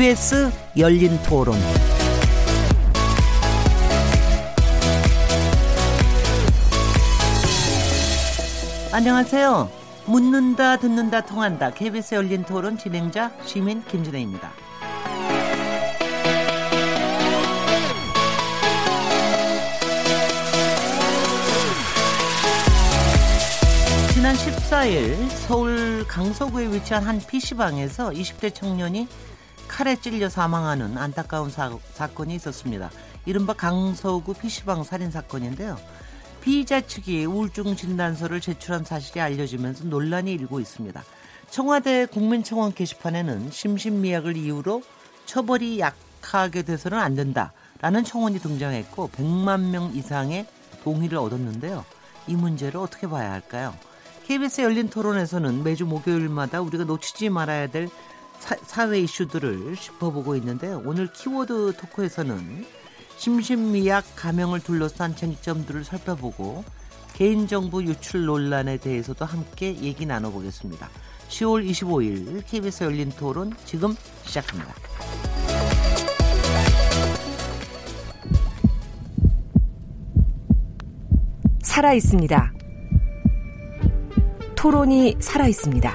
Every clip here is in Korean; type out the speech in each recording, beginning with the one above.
KBS 열린 토론. 안녕하세요. 묻는다, 듣는다, 통한다. KBS 열린 토론 진행자 시민 김진혜입니다. 지난 14일 서울 강서구에 위치한 한 PC방에서 20대 청년이 칼에 찔려 사망하는 안타까운 사, 건이 있었습니다. 이른바 강서구 PC방 살인 사건인데요. 피의자 측이 우울증 진단서를 제출한 사실이 알려지면서 논란이 일고 있습니다. 청와대 국민청원 게시판에는 심신미약을 이유로 처벌이 약하게 돼서는 안 된다라는 청원이 등장했고 100만 명 이상의 동의를 얻었는데요. 이 문제를 어떻게 봐야 할까요? KBS 열린 토론에서는 매주 목요일마다 우리가 놓치지 말아야 될 사, 회 이슈들을 짚어보고 있는데요. 오늘 키워드 토크에서는 심신미약 감염을 둘러싼 쟁점들을 살펴보고 개인정보 유출 논란에 대해서도 함께 얘기 나눠보겠습니다. 10월 25일 KBS 열린 토론 지금 시작합니다. 살아 있습니다. 토론이 살아 있습니다.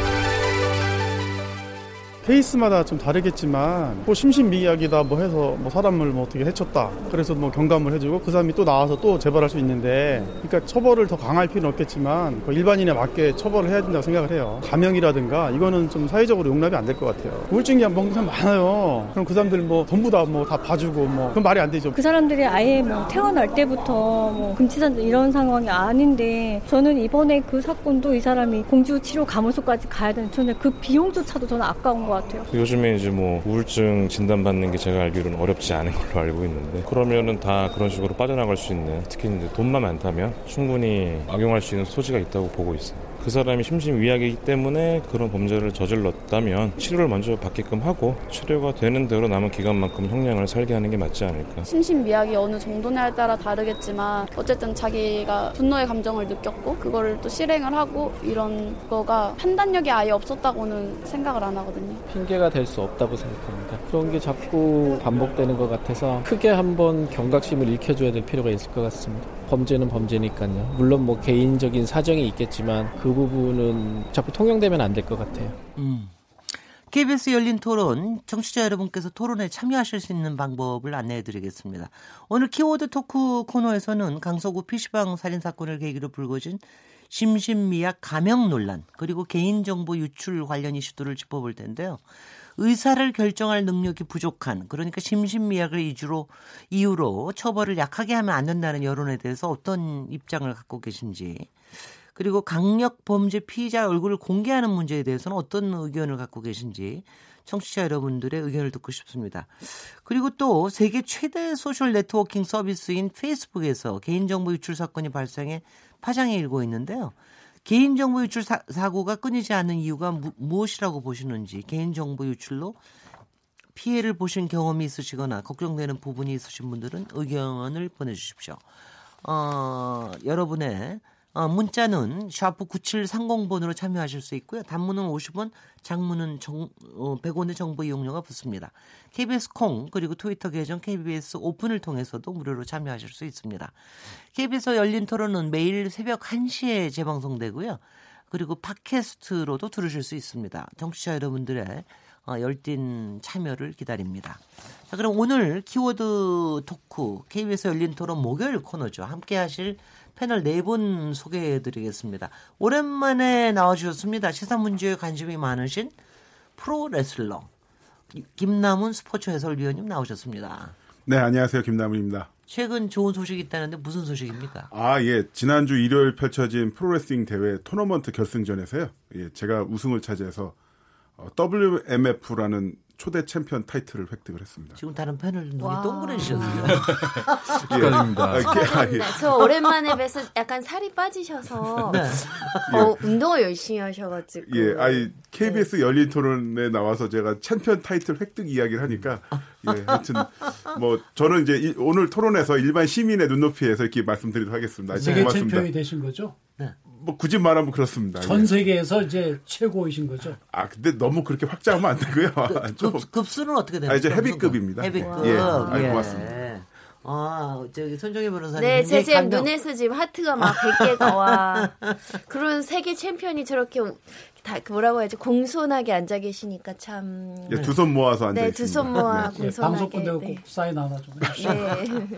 케이스마다 좀 다르겠지만 뭐 심신미약이다 뭐 해서 뭐 사람을 뭐 어떻게 해쳤다. 그래서 뭐 경감을 해주고 그 사람이 또 나와서 또 재발할 수 있는데 그러니까 처벌을 더 강할 필요는 없겠지만 그 일반인에 맞게 처벌을 해야 된다고 생각을 해요. 감형이라든가 이거는 좀 사회적으로 용납이 안 될 것 같아요. 우울증이 먹는 사람 많아요. 그럼 그 사람들 뭐 전부 다 뭐 다 봐주고 뭐 그건 말이 안 되죠. 그 사람들이 아예 뭐 태어날 때부터 뭐 금치산 이런 상황이 아닌데 저는 이번에 그 사건도 이 사람이 공주 치료 감호소까지 가야 되는 저는 그 비용조차도 저는 아까운 것 같아요. 요즘에 이제 뭐 우울증 진단받는 게 제가 알기로는 어렵지 않은 걸로 알고 있는데 그러면은 다 그런 식으로 빠져나갈 수 있는 특히 이제 돈만 많다면 충분히 악용할 수 있는 소지가 있다고 보고 있어요. 그 사람이 심신위약이기 때문에 그런 범죄를 저질렀다면 치료를 먼저 받게끔 하고 치료가 되는 대로 남은 기간만큼 형량을 살게 하는 게 맞지 않을까. 심신미약이 어느 정도냐에 따라 다르겠지만 어쨌든 자기가 분노의 감정을 느꼈고 그거를 또 실행을 하고 이런 거가 판단력이 아예 없었다고는 생각을 안 하거든요. 핑계가 될 수 없다고 생각합니다. 그런 게 자꾸 반복되는 것 같아서 크게 한번 경각심을 일으켜줘야 될 필요가 있을 것 같습니다. 범죄는 범죄니까요. 물론 뭐 개인적인 사정이 있겠지만 그 부분은 자꾸 통용되면 안 될 것 같아요. 음. KBS 열린 토론, 청취자 여러분께서 토론에 참여하실 수 있는 방법을 안내해 드리겠습니다. 오늘 키워드 토크 코너에서는 강서구 PC방 살인 사건을 계기로 불거진 심신미약 감형 논란, 그리고 개인정보 유출 관련 이슈들을 짚어볼 텐데요. 의사를 결정할 능력이 부족한 그러니까 심신미약을 이주로 이유로 처벌을 약하게 하면 안 된다는 여론에 대해서 어떤 입장을 갖고 계신지 그리고 강력 범죄 피의자 얼굴을 공개하는 문제에 대해서는 어떤 의견을 갖고 계신지 청취자 여러분들의 의견을 듣고 싶습니다. 그리고 또 세계 최대 소셜 네트워킹 서비스인 페이스북에서 개인정보 유출 사건이 발생해 파장이 일고 있는데요. 개인정보 유출 사, 고가 끊이지 않는 이유가 무, 무엇이라고 보시는지 개인정보 유출로 피해를 보신 경험이 있으시거나 걱정되는 부분이 있으신 분들은 의견을 보내주십시오. 어, 여러분의 어, 문자는 샤프 9730번으로 참여하실 수 있고요. 단문은 50원, 장문은 정, 어, 100원의 정보 이용료가 붙습니다. KBS 콩 그리고 트위터 계정 KBS 오픈을 통해서도 무료로 참여하실 수 있습니다. KBS 열린 토론은 매일 새벽 1시에 재방송되고요. 그리고 팟캐스트로도 들으실 수 있습니다. 정치자 여러분들의 어, 열띤 참여를 기다립니다. 자, 그럼 오늘 키워드 토크 KBS 열린 토론 목요일 코너죠. 함께 하실 패널 네 분 소개해 드리겠습니다. 오랜만에 나와주셨습니다. 시사 문제에 관심이 많으신 프로 레슬러 김남훈 스포츠 해설위원님 나오셨습니다. 네, 안녕하세요. 김남훈입니다. 최근 좋은 소식이 있다는데 무슨 소식입니까? 아, 예. 지난주 일요일 펼쳐진 프로레슬링 대회 토너먼트 결승전에서요. 예, 제가 우승을 차지해서 WMF라는 초대 챔피언 타이틀을 획득을 했습니다. 지금 다른 패널 눈이 와, 동그래지셨어요. 축하드립니다. 아, 예. 축하드립니다. 저 오랜만에 뵈서 약간 살이 빠지셔서 네. 어, 운동을 열심히 하셔가지고 예, 아이 KBS 열린 토론에 나와서 제가 챔피언 타이틀 획득 이야기를 하니까 예, 하여튼 뭐 저는 이제 이- 오늘 토론에서 일반 시민의 눈높이에서 이렇게 말씀드리도록 하겠습니다. 네. 세계 고맙습니다. 챔피언이 되신 거죠? 뭐 굳이 말하면 그렇습니다. 전 예. 세계에서 이제 최고이신 거죠? 아 근데 너무 그렇게 확장하면 안 되고요. 좀 급, 급수는 어떻게 됩니까? 아, 이제 헤비급입니다. 헤비급. 예. 아이, 고맙습니다. 아, 저기 손정혜 변호사님. 네, 제 굉장히 지금 감명- 눈에서 지금 하트가 막 100개가 와. 그런 세계 챔피언이 저렇게 다, 그 뭐라고 해야지, 공손하게 앉아 계시니까 참. 예, 두 손 모아서 앉아 네, 있습니다. 두손 모아 예, 공손하게. 방송 끝내고 네. 꼭 사인 하나 좀 해주시죠. 네.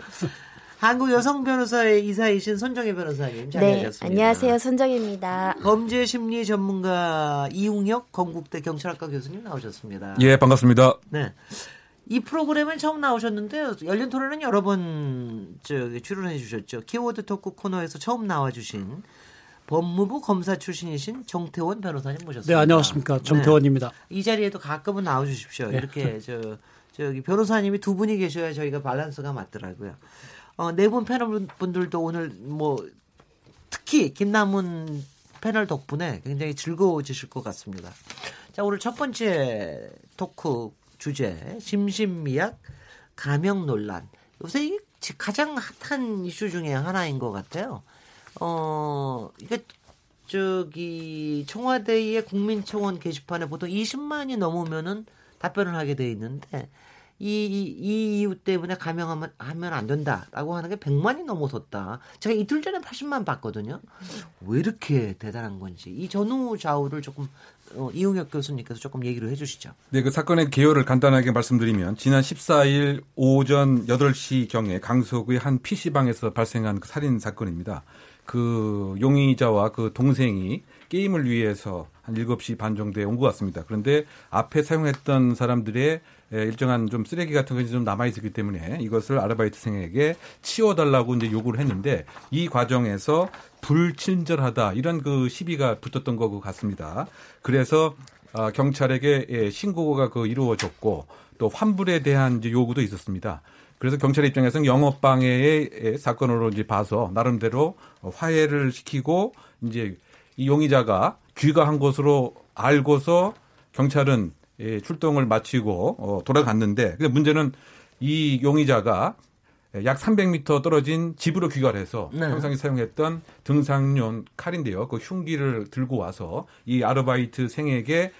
한국 여성 변호사의 이사이신 손정혜 변호사님 네, 자리하셨습니다. 안녕하세요. 선정입니다. 범죄 심리 전문가 이웅혁 건국대 경찰학과 교수님 나오셨습니다. 예, 반갑습니다. 네. 이 프로그램에 처음 나오셨는데요. 열린 토론은 여러 번 저기 출연해 주셨죠. 키워드 토크 코너에서 처음 나와 주신 법무부 검사 출신이신 정태원 변호사님 모셨습니다. 네, 안녕하십니까. 정태원입니다. 이 자리에도 가끔은 나와 주십시오. 네. 이렇게 저 저기 변호사님이 두 분이 계셔야 저희가 밸런스가 맞더라고요. 어, 네분 패널 분들도 오늘 뭐 특히 김남훈 패널 덕분에 굉장히 즐거워지실 것 같습니다. 자, 오늘 첫 번째 토크 주제 심신미약 감형 논란. 요새 이게 지- 가장 핫한 이슈 중에 하나인 것 같아요. 어, 이게 저기 청와대의 국민청원 게시판에 보통 20만이 넘으면은 답변을 하게 돼 있는데 이, 이, 이 이유 때문에 감형하면 하면 안 된다라고 하는 게 100만이 넘어섰다. 제가 이틀 전에 80만 봤거든요. 왜 이렇게 대단한 건지 이 전후 좌우를 조금 어, 이용혁 교수님께서 조금 얘기를 해주시죠. 네, 그 사건의 개요를 간단하게 말씀드리면 지난 14일 오전 8시 경에 강서구의 한 PC방에서 발생한 그 살인 사건입니다. 그 용의자와 그 동생이 게임을 위해서 한 7시 반 정도에 온 것 같습니다. 그런데 앞에 사용했던 사람들의 에, 일정한 좀 쓰레기 같은 것이 좀 남아 있었기 때문에 이것을 아르바이트생에게 치워달라고 이제 요구를 했는데 이 과정에서 불친절하다 이런 그 시비가 붙었던 것 같습니다. 그래서 아, 경찰에게 예, 신고가 그 이루어졌고 또 환불에 대한 요구도 있었습니다. 그래서 경찰 입장에서는 영업 방해의 예, 사건으로 이제 봐서 나름대로 어, 화해를 시키고 이제 이 용의자가 귀가한 것으로 알고서 경찰은 예, 출동을 마치고 어, 돌아갔는데 문제는 이 용의자가 약 300m 떨어진 집으로 귀가를 해서 네. 평상시 사용했던 등산용 칼인데요. 그 흉기를 들고 와서 이 아르바이트 생에게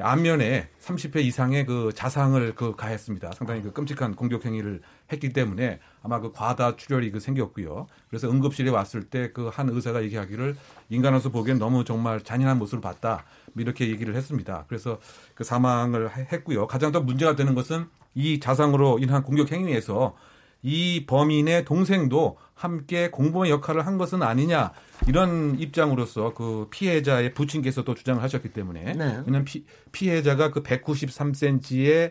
안면에 30회 이상의 그 자상을 그 가했습니다. 상당히 그 끔찍한 공격 행위를 했기 때문에 아마 그 과다 출혈이 그 생겼고요. 그래서 응급실에 왔을 때 그 한 의사가 얘기하기를 인간으로서 보기엔 너무 정말 잔인한 모습을 봤다. 뭐 이렇게 얘기를 했습니다. 그래서 그 사망을 해- 했고요. 가장 더 문제가 되는 것은 이 자상으로 인한 공격 행위에서 이 범인의 동생도 함께 공범의 역할을 한 것은 아니냐 이런 입장으로서 그 피해자의 부친께서도 주장을 하셨기 때문에 네. 왜냐하면 피, 피해자가 그 193cm의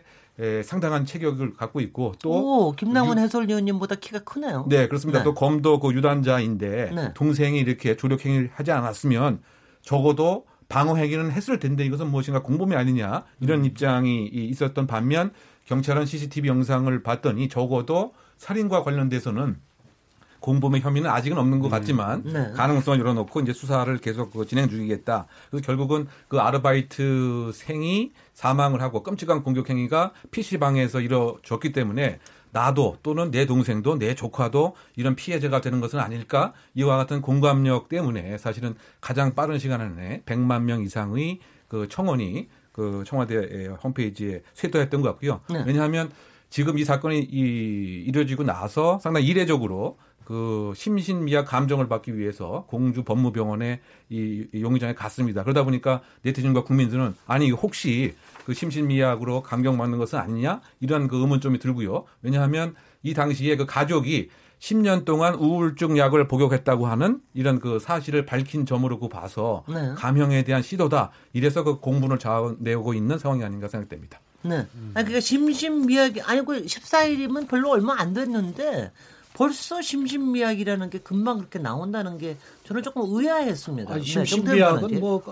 상당한 체격을 갖고 있고 또 오, 김남훈 해설위원님보다 키가 크네요. 네, 그렇습니다. 네. 또 검도 그 유단자인데 네. 동생이 이렇게 조력행위를 하지 않았으면 적어도 방어 행위는 했을 텐데 이것은 무엇인가 공범이 아니냐 이런 음. 입장이 이- 있었던 반면 경찰은 CCTV 영상을 봤더니 적어도 살인과 관련돼서는 공범의 혐의는 아직은 없는 것 같지만 네. 가능성을 열어놓고 이제 수사를 계속 그 진행 중이겠다. 그래서 결국은 그 아르바이트 생이 사망을 하고 끔찍한 공격 행위가 PC방에서 이루어졌기 때문에 나도 또는 내 동생도 내 조카도 이런 피해자가 되는 것은 아닐까 이와 같은 공감력 때문에 사실은 가장 빠른 시간 안에 100만 명 이상의 그 청원이 그 청와대 홈페이지에 쇄도했던 것 같고요. 네. 왜냐하면 지금 이 사건이 이, 이루어지고 나서 상당히 이례적으로 그 심신미약 감정을 받기 위해서 공주 법무병원에 이, 이 용의장에 갔습니다. 그러다 보니까 네티즌과 국민들은 아니 혹시 그 심신미약으로 감경 받는 것은 아니냐 이런 그 의문점이 들고요. 왜냐하면 이 당시에 그 가족이 10년 동안 우울증 약을 복용했다고 하는 이런 그 사실을 밝힌 점으로 그 봐서 네. 감형에 대한 시도다. 이래서 그 공분을 자아내고 있는 상황이 아닌가 생각됩니다. 네. 아니, 그러니까 심신미약이 아니 고 14일이면 별로 얼마 안 됐는데 벌써 심신미약이라는 게 금방 그렇게 나온다는 게 저는 조금 의아했습니다. 아니, 네, 심신미약은 변호사님. 뭐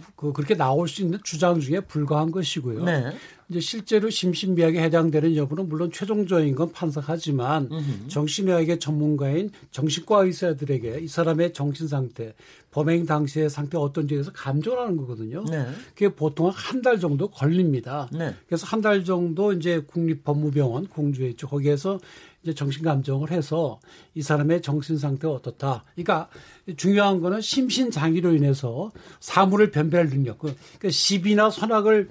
그, 그 그렇게 나올 수 있는 주장 중에 불과한 것이고요. 네. 이제 실제로 심신미약에 해당되는 여부는 물론 최종적인 건 판사하지만 정신의학의 전문가인 정신과 의사들에게 이 사람의 정신 상태, 범행 당시의 상태가 어떤지에 대해서 감정을 하는 거거든요. 네. 그게 보통 한 달 정도 걸립니다. 네. 그래서 한 달 정도 이제 국립법무병원 공주에 있죠. 거기에서 이제 정신 감정을 해서 이 사람의 정신 상태가 어떻다. 그러니까 중요한 거는 심신 장애로 인해서 사물을 변별할 능력. 그- 그러니까 시비나 선악을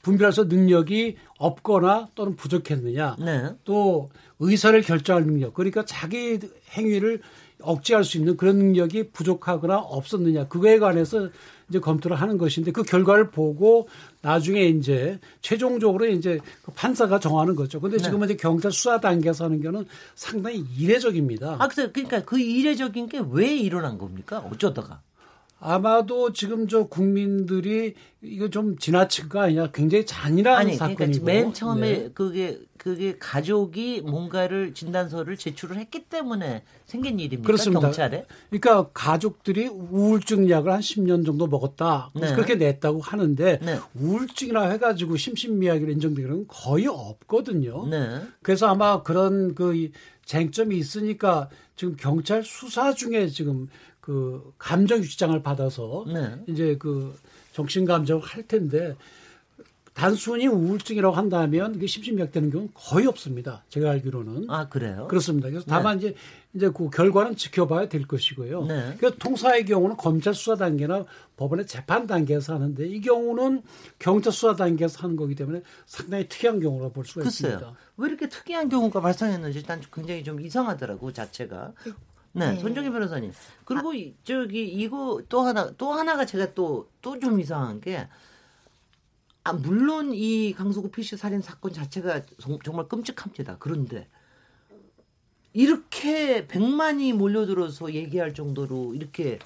분별할 수 능력이 없거나 또는 부족했느냐. 네. 또 의사를 결정할 능력. 그러니까 자기 행위를 억제할 수 있는 그런 능력이 부족하거나 없었느냐. 그거에 관해서 이제 검토를 하는 것인데 그 결과를 보고 나중에 이제 최종적으로 이제 그 판사가 정하는 거죠. 근데 네. 지금은 이제 경찰 수사 단계에서 하는 거는 상당히 이례적입니다. 아, 그래서 그러니까 그 이례적인 게 왜 일어난 겁니까? 어쩌다가? 아마도 지금 저 국민들이 이거 좀 지나친 거 아니냐. 굉장히 잔인한 아니, 사건이고. 그러니까 맨 처음에 네. 그게 그게 가족이 뭔가를 진단서를 제출을 했기 때문에 생긴 일입니까? 그렇습니다. 경찰에? 그러니까 가족들이 우울증 약을 한 10년 정도 먹었다. 그래서 네. 그렇게 냈다고 하는데 네. 우울증이나 해가지고 심신미약으로 인정되는 건 거의 없거든요. 네. 그래서 아마 그런 그 이- 쟁점이 있으니까 지금 경찰 수사 중에 지금 그 감정 유치장을 받아서 네. 이제 그 정신 감정을 할 텐데 단순히 우울증이라고 한다면 그게 심신미약되는 경우는 거의 없습니다. 제가 알기로는. 아, 그래요? 그렇습니다. 그래서 다만 이제 이제 그 결과는 지켜봐야 될 것이고요. 네. 그래서 통사의 경우는 검찰 수사 단계나 법원의 재판 단계에서 하는데 이 경우는 경찰 수사 단계에서 하는 거기 때문에 상당히 특이한 경우라 볼 수가 글쎄요. 있습니다. 왜 이렇게 특이한 경우가 발생했는지 일단 굉장히 좀 이상하더라고 자체가. 네, 네. 손정희 변호사님. 그리고 이- 저기 이거 또 하나 또 하나가 제가 또 또 좀 이상한 게 아, 물론 이 강서구 PC 살인 사건 자체가 정- 정말 끔찍합니다. 그런데 이렇게 백만이 몰려들어서 얘기할 정도로 이렇게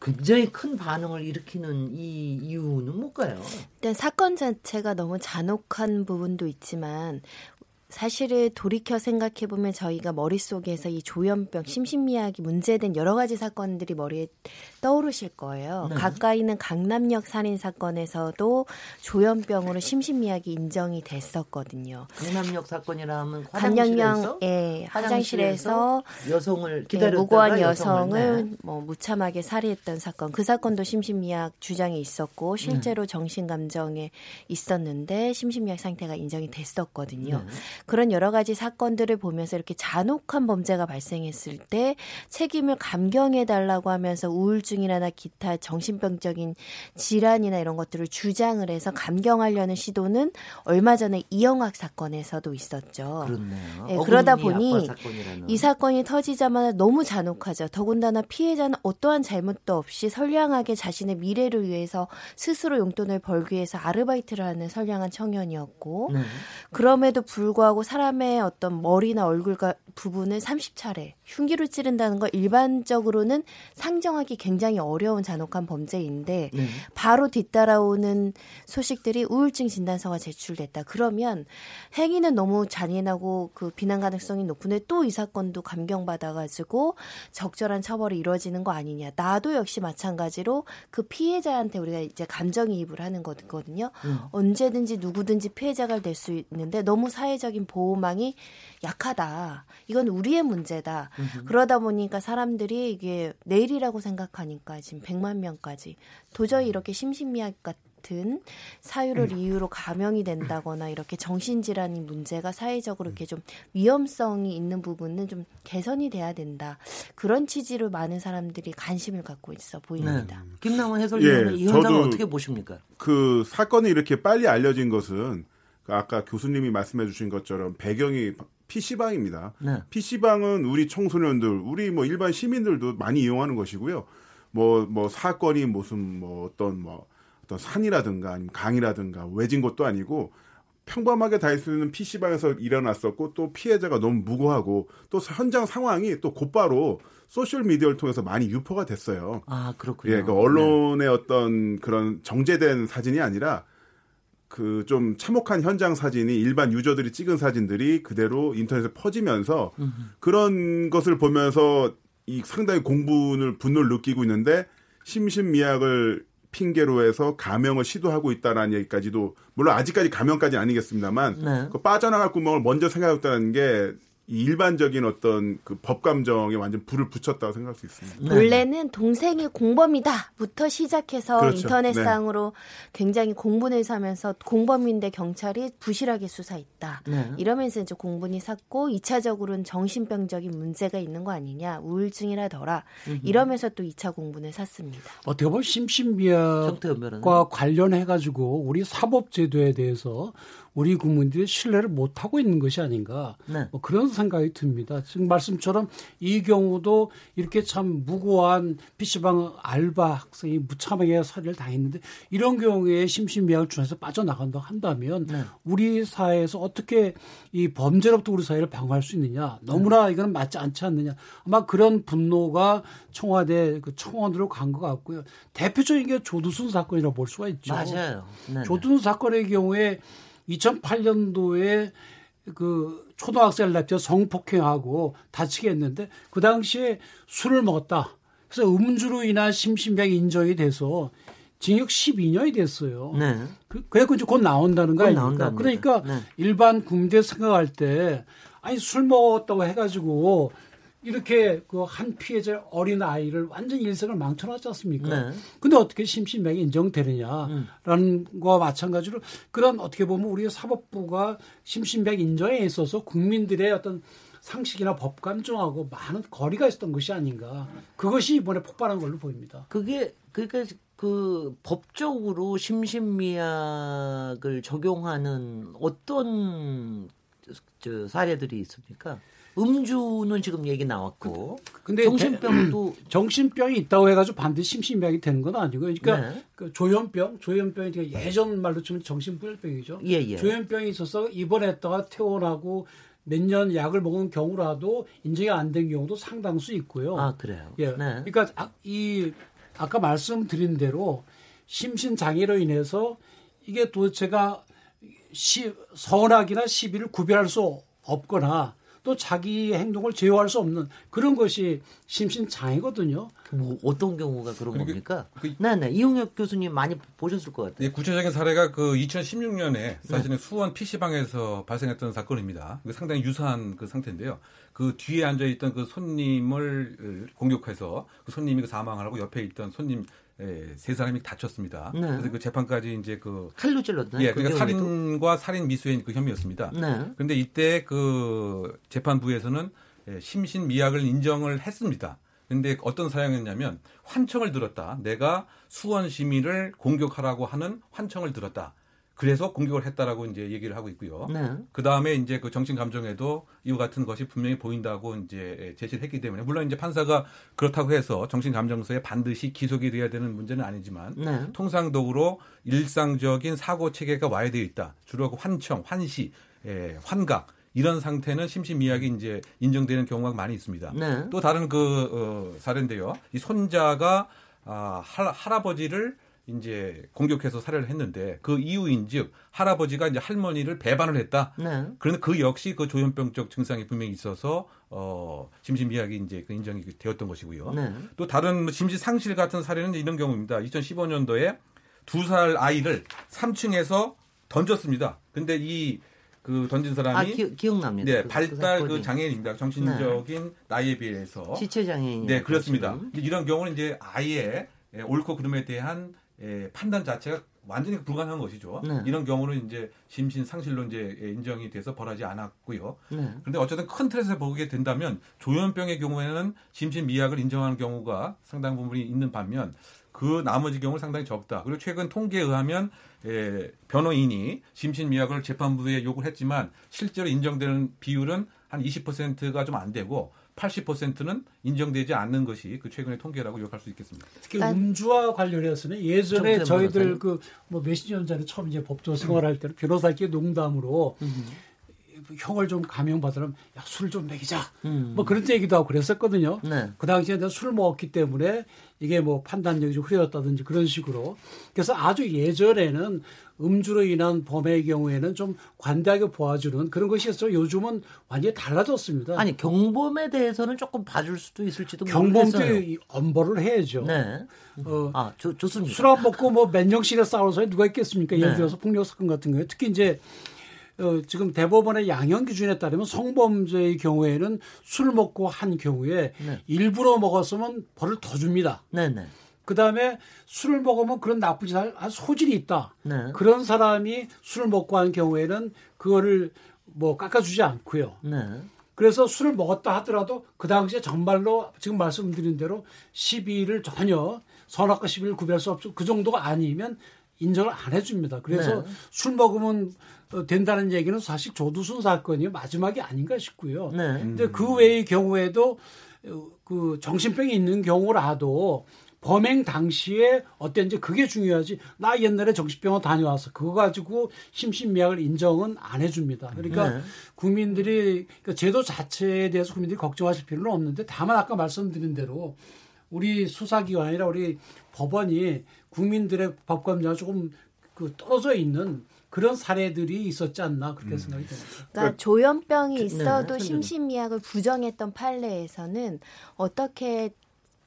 굉장히 큰 반응을 일으키는 이 이유는 뭘까요? 일단 사건 자체가 너무 잔혹한 부분도 있지만 사실은 돌이켜 생각해 보면 저희가 머릿속에서 이 조현병, 심신미약이 문제된 여러 가지 사건들이 머리에 떠오르실 거예요. 네. 가까이 있는 강남역 살인 사건에서도 조현병으로 심신미약이 인정이 됐었거든요. 강남역 사건이라 하면 강남역 화장실에서 예, 화장실에서 여성을 예, 기다렸다가 무고한 여성을, 여성을 네. 뭐 무참하게 살해했던 사건 그 사건도 심신미약 주장이 있었고 네. 실제로 정신 감정에 있었는데 심신미약 상태가 인정이 됐었거든요. 네. 그런 여러 가지 사건들을 보면서 이렇게 잔혹한 범죄가 발생했을 때 책임을 감경해 달라고 하면서 우울증이나 기타 정신병적인 질환이나 이런 것들을 주장을 해서 감경하려는 시도는 얼마 전에 이영학 사건에서도 있었죠. 그렇네요. 예, 그러다 보니. 이 사건이 터지자마자 너무 잔혹하죠. 더군다나 피해자는 어떠한 잘못도 없이 선량하게 자신의 미래를 위해서 스스로 용돈을 벌기 위해서 아르바이트를 하는 선량한 청년이었고 네. 그럼에도 불구하고 사람의 어떤 머리나 얼굴 부분을 30차례 흉기로 찌른다는 걸 일반적으로는 상정하기 굉장히 어려운 잔혹한 범죄인데 네. 바로 뒤따라오는 소식들이 우울증 진단서가 제출됐다. 그러면 행위는 너무 잔인하고 그 비난 가능성이 높은데 또 이 사건도 감경받아가지고 적절한 처벌이 이루어지는 거 아니냐. 나도 역시 마찬가지로 그 피해자한테 우리가 이제 감정이입을 하는 거거든요. 음. 언제든지 누구든지 피해자가 될 수 있는데 너무 사회적인 보호망이 약하다. 이건 우리의 문제다. 음흠. 그러다 보니까 사람들이 이게 내일이라고 생각하니까 지금 100만 명까지 도저히 이렇게 심신미약 같은 사유를 이유로 감염이 된다거나 이렇게 정신질환이 문제가 사회적으로 이렇게 좀 위험성이 있는 부분은 좀 개선이 돼야 된다. 그런 취지로 많은 사람들이 관심을 갖고 있어 보입니다. 네. 김남원 해설위원은 이 현상을 어떻게 보십니까? 그 사건이 이렇게 빨리 알려진 것은 그 아까 교수님이 말씀해 주신 것처럼 배경이 PC방입니다. 네. PC방은 우리 청소년들, 우리 뭐 일반 시민들도 많이 이용하는 것이고요. 뭐, 뭐 사건이 무슨 뭐 어떤 뭐 어떤 산이라든가 아니면 강이라든가 외진 곳도 아니고 평범하게 다닐 수 있는 PC방에서 일어났었고 또 피해자가 너무 무고하고 또 현장 상황이 또 곧바로 소셜 미디어를 통해서 많이 유포가 됐어요. 아, 그렇군요. 예, 그 언론의 어떤 그런 정제된 사진이 아니라 그 좀 참혹한 현장 사진이 일반 유저들이 찍은 사진들이 그대로 인터넷에 퍼지면서 그런 것을 보면서 이 상당히 공분을 분노를 느끼고 있는데 심신미약을 핑계로 해서 감형을 시도하고 있다라는 얘기까지도 물론 아직까지 감형까지 아니겠습니다만 네. 그 빠져나갈 구멍을 먼저 생각했다는 게이 일반적인 어떤 그 법 감정에 완전 불을 붙였다고 생각할 수 있습니다. 네. 원래는 동생이 공범이다부터 시작해서 그렇죠. 인터넷상으로 굉장히 공분을 사면서 공범인데 경찰이 부실하게 수사했다. 네. 이러면서 이제 공분이 샀고 2차적으로는 정신병적인 문제가 있는 거 아니냐 우울증이라더라 이러면서 또 2차 공분을 샀습니다. 어떻게 보면. 심신미약과 관련해 가지고 우리 사법제도에 대해서 우리 국민들이 신뢰를 못 하고 있는 것이 아닌가 네. 뭐 그런 생각이 듭니다. 지금 말씀처럼 이 경우도 이렇게 참 무고한 PC방 알바 학생이 무참하게 살해를 당했는데 이런 경우에 심신미약을 중에서 빠져나간다 한다면 네. 우리 사회에서 어떻게 이 범죄로부터 우리 사회를 방어할 수 있느냐 너무나 이거는 맞지 않지 않느냐 아마 그런 분노가 청와대 그 청원으로 간 것 같고요. 대표적인 게 조두순 사건이라고 볼 수가 있죠. 맞아요. 네. 조두순 사건의 경우에 2008년도에 그 초등학생을 납쳐 성폭행하고 다치게 했는데 그 당시에 술을 먹었다. 그래서 음주로 인한 심신병 인정이 돼서 징역 12년이 됐어요. 네. 그, 그래갖고 이제 곧 나온다는 거곧 아닙니까? 그러니까 네. 일반 국민들 생각할 때 아니 술 먹었다고 해가지고 이렇게 그 한 피해자 어린 아이를 완전 일생을 망쳐놨지 않습니까? 네. 근데 어떻게 심신명이 인정되느냐라는 거와 마찬가지로 그런 어떻게 보면 우리 사법부가 심신명 인정에 있어서 국민들의 어떤 상식이나 법 감정하고 많은 거리가 있었던 것이 아닌가. 그것이 이번에 폭발한 걸로 보입니다. 그게 그러니까 그 법적으로 심신미약을 적용하는 어떤 저 사례들이 있습니까? 음주는 지금 얘기 나왔고 근데 정신병도 정신병이 있다고 해가지고 반드시 심신병이 되는 건 아니고 그러니까 네. 그 조현병, 조현병이 예전 말로 치면 정신불병이죠. 예, 예. 조현병이 있어서 입원했다가 퇴원하고 몇 년 약을 먹은 경우라도 인정이 안 된 경우도 상당수 있고요. 아 그래요. 예. 네. 그러니까 아, 이 아까 말씀드린 대로 심신 장애로 인해서 이게 도대체가 시, 선악이나 시비를 구별할 수 없거나 또 자기 행동을 제어할 수 없는 그런 것이 심신 장애거든요. 뭐 어떤 경우가 그런 겁니까? 그- 네네 이용혁 교수님 많이 보셨을 것 같아요. 예, 구체적인 사례가 그 2016년에 사실은 수원 PC방에서 발생했던 사건입니다. 그 상당히 유사한 그 상태인데요. 그 뒤에 앉아 있던 그 손님을 어, 공격해서 그 손님이 그 사망을 하고 옆에 있던 손님 에, 세 사람이 다쳤습니다. 네. 그래서 그 재판까지 이제 그 칼로 찔렀나요? 예, 그 그러니까? 살인과 살인 미수의 그 혐의였습니다. 네. 그런데 이때 그 재판부에서는 예, 심신 미약을 인정을 했습니다. 근데 어떤 사양이었냐면 환청을 들었다. 내가 수원 시민을 공격하라고 하는 환청을 들었다. 그래서 공격을 했다라고 이제 얘기를 하고 있고요. 네. 그 다음에 이제 그 정신 감정에도 이와 같은 것이 분명히 보인다고 이제 제시를 했기 때문에 물론 이제 판사가 그렇다고 해서 정신 감정서에 반드시 기소가 돼야 되는 문제는 아니지만 네. 통상적으로 일상적인 사고 체계가 와야 되어 있다. 주로 그 환청, 환시, 예, 환각 이런 상태는 심신미약이 이제 인정되는 경우가 많이 있습니다. 네. 또 다른 그 어, 사례인데요. 이 손자가 아, 할, 할아버지를 이제 공격해서 살해를 했는데 그 이유인즉 할아버지가 이제 할머니를 배반을 했다. 네. 그런데 그 역시 그 조현병적 증상이 분명히 있어서 어 심신미약이 이제 그 인정이 되었던 것이고요. 네. 또 다른 뭐 심신 상실 같은 사례는 이런 경우입니다. 2015년도에 두 살 아이를 3층에서 던졌습니다. 근데 이 그 던진 사람이 아 기, 기억납니다. 네, 그- 발달 그 그. 장애인입니다. 정신적인 나이에 비해서 지체 장애인. 네, 그렇습니다. 이제 이런 경우는 이제 아예 예, 옳고 그름에 대한 예, 판단 자체가 완전히 불가능한 것이죠. 네. 이런 경우는 이제 심신 상실로 이제 예, 인정이 돼서 벌하지 않았고요. 네. 그런데 어쨌든 큰 틀에서 보게 된다면 조현병의 경우에는 심신 미약을 인정하는 경우가 상당 부분이 있는 반면 그 나머지 경우는 상당히 적다. 그리고 최근 통계에 의하면 예, 변호인이 심신 미약을 재판부에 요구를 했지만 실제로 인정되는 비율은 한 20%가 좀 안 되고 80%는 인정되지 않는 것이 그 최근의 통계라고 요약할 수 있겠습니다. 특히 난- 음주와 관련해서는 예전에 저희들. 그 뭐 몇십 년 전에 처음 이제 법조 생활할 때는 변호사끼리 농담으로 형을 좀 감형받으면 야 술 좀 먹이자 음. 뭐 그런 얘기도 하고 그랬었거든요. 네. 그 당시에 내가 술 먹었기 때문에 이게 뭐 판단력이 좀 흐려졌다든지 그런 식으로 그래서 아주 예전에는 음주로 인한 범의 경우에는 좀 관대하게 보아주는 그런 것이 있어 요즘은 완전히 달라졌습니다. 아니 경범에 대해서는 조금 봐줄 수도 있을지도 경범도 모르겠어요. 엄벌을 해야죠. 네. 어, 아, 좋, 좋습니다. 술 안 먹고 뭐 맨정신에 싸울 사람이 누가 있겠습니까? 예를 네. 들어서 폭력 사건 같은 경우에 특히 이제 어, 지금 대법원의 양형 기준에 따르면 성범죄의 경우에는 술 먹고 한 경우에 네. 일부러 먹었으면 벌을 더 줍니다. 네 네. 그 다음에 술을 먹으면 그런 나쁜 짓을 할 소질이 있다. 네. 그런 사람이 술을 먹고 한 경우에는 그거를 뭐 깎아주지 않고요. 네. 그래서 술을 먹었다 하더라도 그 당시에 정말로 지금 말씀드린 대로 시비를 전혀 선악과 시비를 구별할 수 없죠. 그 정도가 아니면 인정을 안 해줍니다. 그래서 네. 술 먹으면 어, 된다는 얘기는 사실 조두순 사건이 마지막이 아닌가 싶고요. 네. 근데 그 외의 경우에도 어, 그 정신병이 있는 경우라도 범행 당시에 어땠는지 그게 중요하지. 나 옛날에 정신병원 다녀왔어. 그거 가지고 심신미약을 인정은 안 해줍니다. 그러니까 네. 국민들이 그 제도 자체에 대해서 국민들이 걱정하실 필요는 없는데 다만 아까 말씀드린 대로 우리 수사기관이나 우리 법원이 국민들의 법감정과 조금 그 떨어져 있는 그런 사례들이 있었지 않나 그렇게 생각이 듭니다. 그러니까 조현병이 네, 있어도. 심신미약을 부정했던 판례에서는 어떻게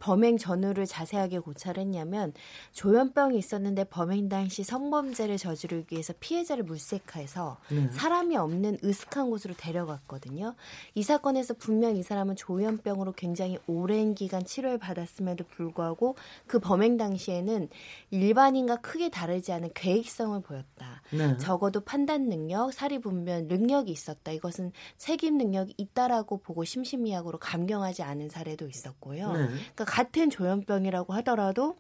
범행 전후를 자세하게 고찰했냐면 조현병이 있었는데 범행 당시 성범죄를 저지르기 위해서 피해자를 물색해서 네. 사람이 없는 으슥한 곳으로 데려갔거든요. 이 사건에서 분명 이 사람은 조현병으로 굉장히 오랜 기간 치료를 받았음에도 불구하고 그 범행 당시에는 일반인과 크게 다르지 않은 계획성을 보였다. 네. 적어도 판단 능력, 사리 분별 능력이 있었다. 이것은 책임 능력이 있다라고 보고 심신미약으로 감경하지 않은 사례도 있었고요. 네. 그러니까 같은 조현병이라고 하더라도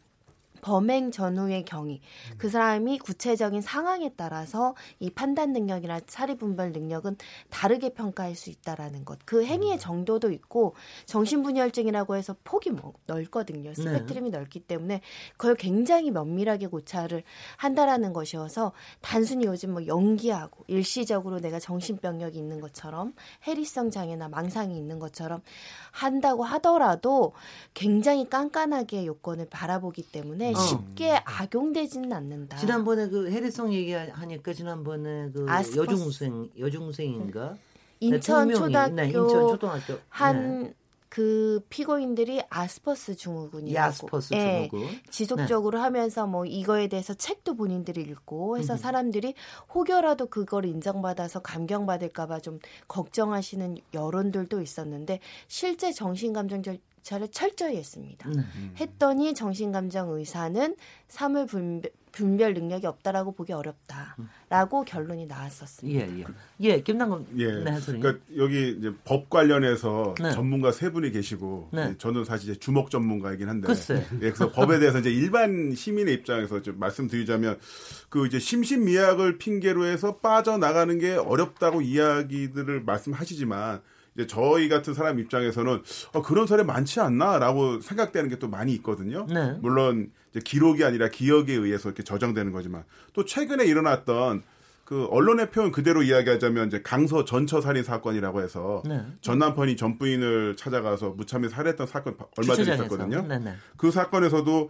범행 전후의 경위, 그 사람이 구체적인 상황에 따라서 이 판단 능력이나 사리 분별 능력은 다르게 평가할 수 있다라는 것. 그 행위의 정도도 있고 정신분열증이라고 해서 폭이 뭐 넓거든요. 스펙트럼이 넓기 때문에 그걸 굉장히 면밀하게 고찰을 한다라는 것이어서 단순히 요즘 뭐 연기하고 일시적으로 내가 정신병력이 있는 것처럼 해리성 장애나 망상이 있는 것처럼 한다고 하더라도 굉장히 깐깐하게 요건을 바라보기 때문에 어. 쉽게 악용되지는 않는다. 지난번에 그 해리성 얘기하니까 지난번에 그 아스퍼스. 여중생 여중생인가 인천 네, 두 명이, 초등학교 네, 인천 초등학교 한 네. 그 피고인들이 아스퍼스 증후군이라고 야스퍼스 예, 증후군. 네. 지속적으로 하면서 뭐 이거에 대해서 책도 본인들이 읽고 해서 사람들이 혹여라도 그걸 인정받아서 감경받을까봐 좀 걱정하시는 여론들도 있었는데 실제 정신감정 절차를 철저히 했습니다. 네. 했더니 정신감정 의사는 사물 분별, 분별 능력이 없다라고 보기 어렵다라고 결론이 나왔었습니다. 예, 예. 예, 김남금 예. 네. 그러니까 여기 이제 법 관련해서 네. 전문가 세 분이 계시고 네. 예, 저는 사실 이제 주목 전문가이긴 한데 글쎄. 예, 그래서 법에 대해서 이제 일반 시민의 입장에서 좀 말씀드리자면 그 이제 심신미약을 핑계로 해서 빠져나가는 게 어렵다고 이야기들을 말씀하시지만 이제 저희 같은 사람 입장에서는 어, 그런 사례 많지 않나라고 생각되는 게 또 많이 있거든요. 네. 물론 이제 기록이 아니라 기억에 의해서 이렇게 저장되는 거지만 또 최근에 일어났던 그 언론의 표현 그대로 이야기하자면 이제 강서 전처 살인 사건이라고 해서 네. 전 남편이 전 부인을 찾아가서 무참히 살해했던 사건 얼마 전에. 있었거든요. 네네. 그 사건에서도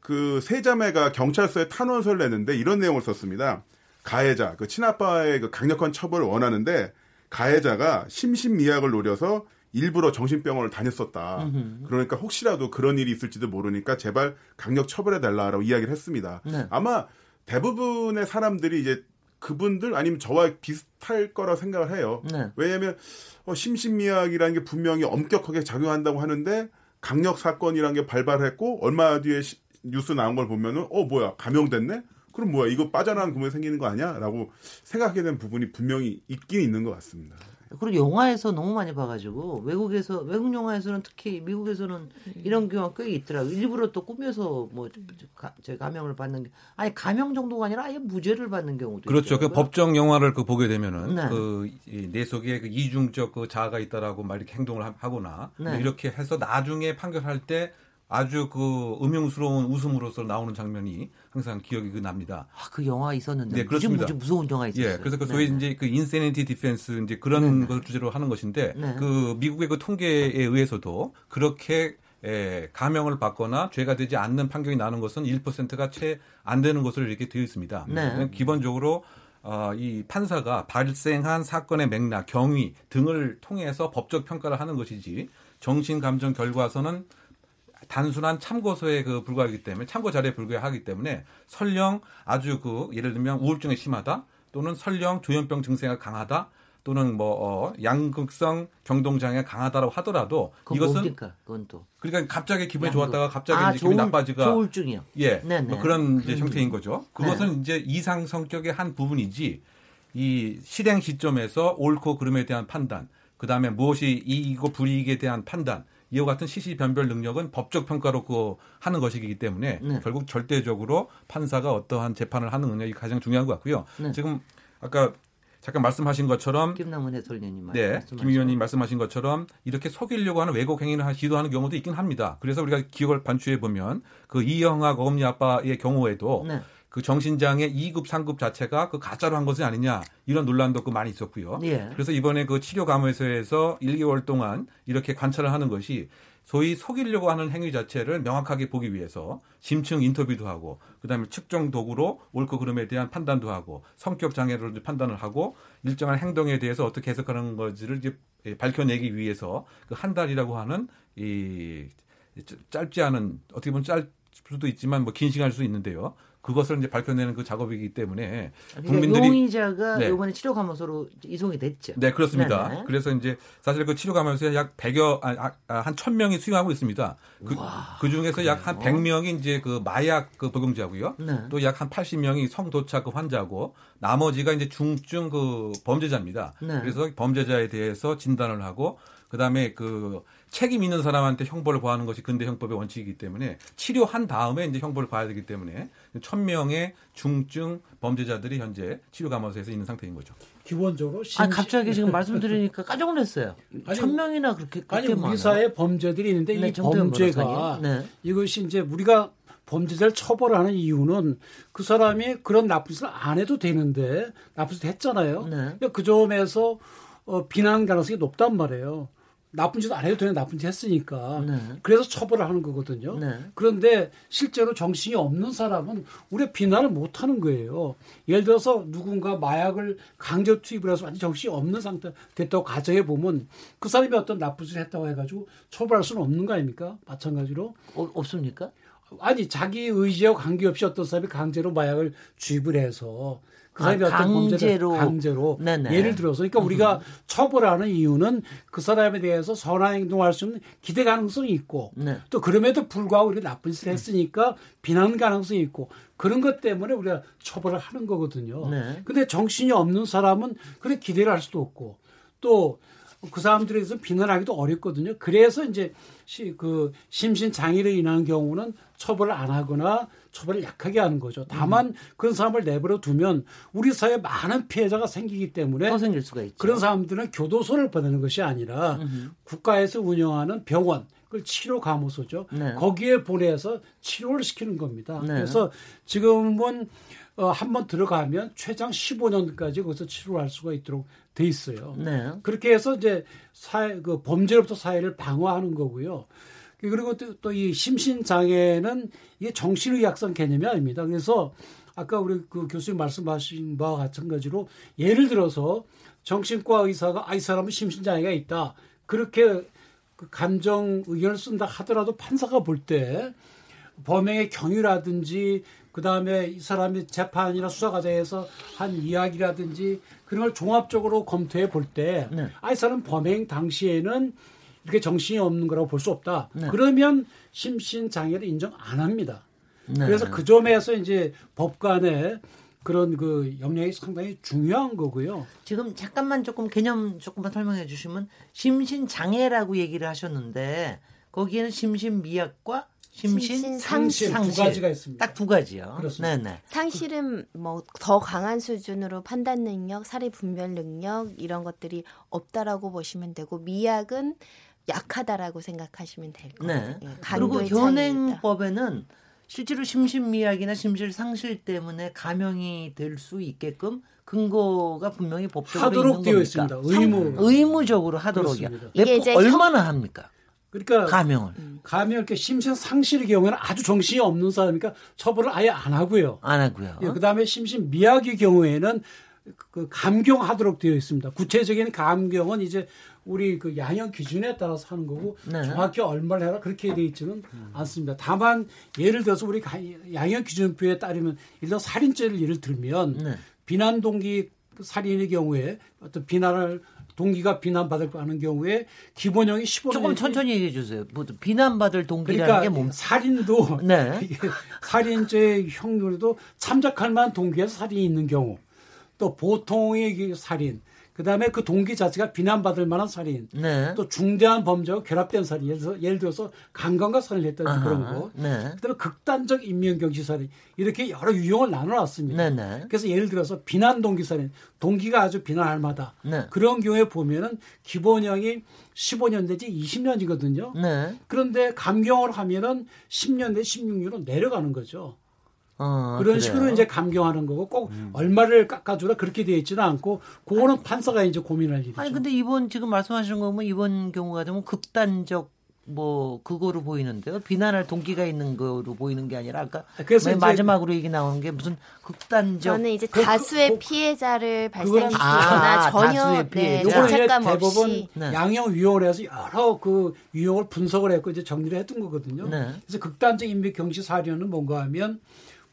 그 세 자매가 경찰서에 탄원서를 냈는데 이런 내용을 썼습니다. 가해자, 그 친아빠의 그 강력한 처벌을 원하는데 가해자가 심신미약을 노려서 일부러 정신병원을 다녔었다. 그러니까 혹시라도 그런 일이 있을지도 모르니까 제발 강력 처벌해 달라라고 이야기를 했습니다. 네. 아마 대부분의 사람들이 이제 그분들 아니면 저와 비슷할 거라 생각을 해요. 네. 왜냐하면 어, 심신미약이라는 게 분명히 엄격하게 작용한다고 하는데 강력 사건이라는 게 발발했고 얼마 뒤에 시- 뉴스 나온 걸 보면은 어 뭐야 감형됐네? 그럼 뭐야 이거 빠져나간 구멍이 생기는 거 아니야?라고 생각하게 된 부분이 분명히 있긴 있는 것 같습니다. 그리고 영화에서 너무 많이 봐가지고 외국에서 외국 영화에서는 특히 미국에서는 이런 경우가 꽤 있더라고요. 일부러 또 꾸며서 뭐 가, 제 감형을 받는 게 아니 감형 정도가 아니라 아예 무죄를 받는 경우도 그렇죠. 그 있더라고요. 법정 영화를 그 보게 되면은 네. 그내 속에 그 이중적 그 자아가 있다라고 말 이렇게 행동을 하- 하거나 네. 뭐 이렇게 해서 나중에 판결할 때 아주 그 음흉스러운 웃음으로서 나오는 장면이 항상 기억이 그 납니다. 아, 그 영화 있었는데 네, 그렇습니다. 무슨 무서운 영화 있었어요. 예, 그래서 그 소위 네. 이제 그 insanity defense 이제 그런 것을 주제로 하는 것인데 네. 그 미국의 그 통계에 의해서도 그렇게 에, 감형을 받거나 죄가 되지 않는 판결이 나는 것은 1%가 채 안 되는 것으로 이렇게 되어 있습니다. 네. 기본적으로 어, 이 판사가 발생한 사건의 맥락, 경위 등을 통해서 법적 평가를 하는 것이지 정신 감정 결과서는 단순한 참고서에 그 불과하기 때문에 참고 자료에 불과하기 때문에 설령 아주 그 예를 들면 우울증이 심하다 또는 설령 조현병 증세가 강하다 또는 뭐 어, 양극성 경동 장애가 강하다라고 하더라도 이것은 뭡니까? 그건 또 그러니까 갑자기 기분이 양극- 좋았다가 갑자기 아, 이제 기분이 조울- 나빠지가 조울증이요. 예, 네네. 뭐 그런 이제 음. 형태인 거죠. 그것은 이제 이상 성격의 한 부분이지 이 실행 시점에서 옳고 그름에 대한 판단, 그 다음에 무엇이 이익이고 불이익에 대한 판단, 이와 같은 시시 변별 능력은 법적 평가로 그 하는 것이기 때문에 네. 결국 절대적으로 판사가 어떠한 재판을 하는 능력이 가장 중요한 것 같고요. 네. 지금 아까 잠깐 말씀하신 것처럼 김남은 해설위원님 네. 김 의원님 말씀하신 것처럼 이렇게 속이려고 하는 왜곡 행위를 하- 시도하는 경우도 있긴 합니다. 그래서 우리가 기억을 반추해 보면 그 이영학 어금니 아빠의 경우에도 네. 그 정신장애 2급, 3급 자체가 그 가짜로 한 것이 아니냐 이런 논란도 그 많이 있었고요. 예. 그래서 이번에 그 치료 감호소에서 1개월 동안 이렇게 관찰을 하는 것이 소위 속이려고 하는 행위 자체를 명확하게 보기 위해서 심층 인터뷰도 하고 그다음에 측정 도구로 옳고 그름에 대한 판단도 하고 성격 장애를 판단을 하고 일정한 행동에 대해서 어떻게 해석하는 것을 이제 예, 밝혀내기 위해서 그 한 달이라고 하는 이 짧지 않은 어떻게 보면 짧 수도 있지만 뭐 긴 시간일 수 있는데요. 그것을 이제 밝혀내는 그 작업이기 때문에 그러니까 국민들이 용의자가 네. 이번에 치료 감호소로 이송이 됐죠. 네, 그렇습니다. 네네. 그래서 이제 사실 그 치료 감염소에 약 100여, 아, 아, 한 1000명이 수용하고 있습니다. 그, 그 중에서 약 한 100명이 이제 그 마약 그 복용자고요. 네. 또약 한 80명이 성도착 그 환자고 나머지가 이제 중증 그 범죄자입니다. 네. 그래서 범죄자에 대해서 진단을 하고 그다음에 그 책임 있는 사람한테 형벌을 구하는 것이 근대 형법의 원칙이기 때문에 치료한 다음에 이제 형벌을 봐야 되기 때문에 1000명의 중증 범죄자들이 현재 치료 감호소에서 있는 상태인 거죠. 기본적으로 아 갑자기 지금 말씀드리니까 깜짝 놀랐어요. 아니, 천 명이나 그렇게 아니 그렇게 우리 많아요? 사회에 범죄들이 있는데 네, 이 정태현 범죄가. 네. 이것이 이제 우리가 범죄자를 처벌하는 이유는 그 사람이 그런 나쁜 짓을 안 해도 되는데 나쁜 짓 했잖아요. 네. 그 점에서 어, 비난 가능성이 높단 말이에요. 나쁜 짓 안 해도 되는 나쁜 짓 했으니까. 네. 그래서 처벌을 하는 거거든요. 네. 그런데 실제로 정신이 없는 사람은 우리가 비난을 못 하는 거예요. 예를 들어서 누군가 마약을 강제 투입을 해서 완전 정신이 없는 상태 됐다고 가정해 보면 그 사람이 어떤 나쁜 짓을 했다고 해가지고 처벌할 수는 없는 거 아닙니까? 마찬가지로. 어, 없습니까? 아니 자기 의지와 관계없이 어떤 사람이 강제로 마약을 주입을 해서 그 사람이 아, 어떤 범죄를 강제로. 네네. 예를 들어서 그러니까 우리가 처벌하는 이유는 그 사람에 대해서 선한 행동할 수 있는 기대 가능성이 있고 네. 또 그럼에도 불구하고 우리가 나쁜 짓을 했으니까 비난 가능성이 있고 그런 것 때문에 우리가 처벌을 하는 거거든요. 네. 근데 정신이 없는 사람은 그래 기대를 할 수도 없고 또 그 사람들에 대해서 비난하기도 어렵거든요. 그래서 이제 시, 그 심신 장애로 인한 경우는 처벌을 안 하거나 처벌을 약하게 하는 거죠. 다만 음. 그런 사람을 내버려 두면 우리 사회에 많은 피해자가 생기기 때문에 더 생길 수가 있죠. 그런 사람들은 교도소를 보내는 것이 아니라 국가에서 운영하는 병원, 그걸 치료 감호소죠. 네. 거기에 보내서 치료를 시키는 겁니다. 네. 그래서 지금은 어, 한 번 들어가면 최장 15년까지 거기서 치료를 할 수가 있도록 돼 있어요. 네. 그렇게 해서 이제 사회 그 범죄로부터 사회를 방어하는 거고요. 그리고 또 이 심신 장애는 이게 정신의학성 개념이 아닙니다. 그래서 아까 우리 그 교수님 말씀하신 바와 마찬가지로 예를 들어서 정신과 의사가 아, 이 사람은 심신 장애가 있다. 그렇게 그 감정 의견을 쓴다 하더라도 판사가 볼 때 범행의 경위라든지 그 다음에 이 사람이 재판이나 수사 과정에서 한 이야기라든지 그런 걸 종합적으로 검토해 볼 때, 네. 아, 이 사람 범행 당시에는 이렇게 정신이 없는 거라고 볼 수 없다. 네. 그러면 심신 장애를 인정 안 합니다. 네. 그래서 그 점에서 이제 법관의 그런 그 역량이 상당히 중요한 거고요. 지금 잠깐만 조금 개념 조금만 설명해 주시면 심신 장애라고 얘기를 하셨는데 거기에는 심신 미약과 심신 심신 상실, 상실 두 가지가 있습니다. 딱 두 가지요. 그렇습니다. 네네. 상실은 뭐 더 강한 수준으로 판단 능력, 사례 분별 능력 이런 것들이 없다라고 보시면 되고 미약은 약하다라고 생각하시면 될것 네. 예, 그리고. 현행법에는 실제로 심신미약이나 심실 상실 때문에 감형이 될 수 있게끔 근거가 분명히 법적으로 하도록 있는 되어 겁니까? 있습니다. 의무. 의무적으로. 몇 이게 얼마나 합니까? 그러니까 감형을 감염 이렇게 심신 상실의 경우에는 아주 정신이 없는 사람이니까 처벌을 아예 안 하고요. 안 하고요. 예, 그다음에 심신 미약의 경우에는 그 감경하도록 되어 있습니다. 구체적인 감경은 이제 우리 그 양형 기준에 따라서 하는 거고 네. 정확히 얼마를 해라 그렇게 되어 있지는 않습니다. 다만 예를 들어서 우리 가- 양형 기준표에 따르면 일단 살인죄를 예를 들면 네. 비난 동기 살인의 경우에 어떤 비난을 동기가 비난받을 하는 경우에 기본형이 15년 조금 천천히 얘기해 주세요. 뭐 비난받을 동기라는 그러니까 게 뭡니까? 살인도 네. 이게 살인죄 형률도 참작할 만한 동기에서 살인이 있는 경우 또 보통의 그 살인 그다음에 그 동기 자체가 비난받을 만한 살인 네. 또 중대한 범죄와 결합된 살인 예를 들어서, 예를 들어서 강간과 살인을 아하, 그런 거 네. 그다음에 극단적 인명경시 살인 이렇게 여러 유형을 나눠놨습니다. 네, 네. 그래서 예를 들어서 비난 동기 살인 동기가 아주 비난할 만하다 네. 그런 경우에 보면은 기본형이 15년 내지 20년이거든요. 네. 그런데 감경을 하면은 10년 내 16년으로 내려가는 거죠. 어, 그런 그래요. 식으로 이제 감경하는 거고 꼭 얼마를 깎아주라 그렇게 되어 있지는 않고 그거는 판사가 이제 고민할 일이죠. 아니 근데 이번 지금 말씀하시는 거 보면 이번 경우 같은 면 극단적 뭐 그거로 보이는데요. 비난할 동기가 있는 거로 보이는 게 아니라 아까 그래서 맨 이제 마지막으로 얘기 나오는 게 무슨 극단적 저는 이제 그- 다수의 그- 피해자를 발생시키거나 아, 전혀 다수의 네, 죄책감 대법원 없이 네. 양형 위원회에서 여러 그 유형을 분석을 했고 이제 정리를 했던 거거든요. 네. 그래서 극단적 인맥 경시 살인은 뭔가 하면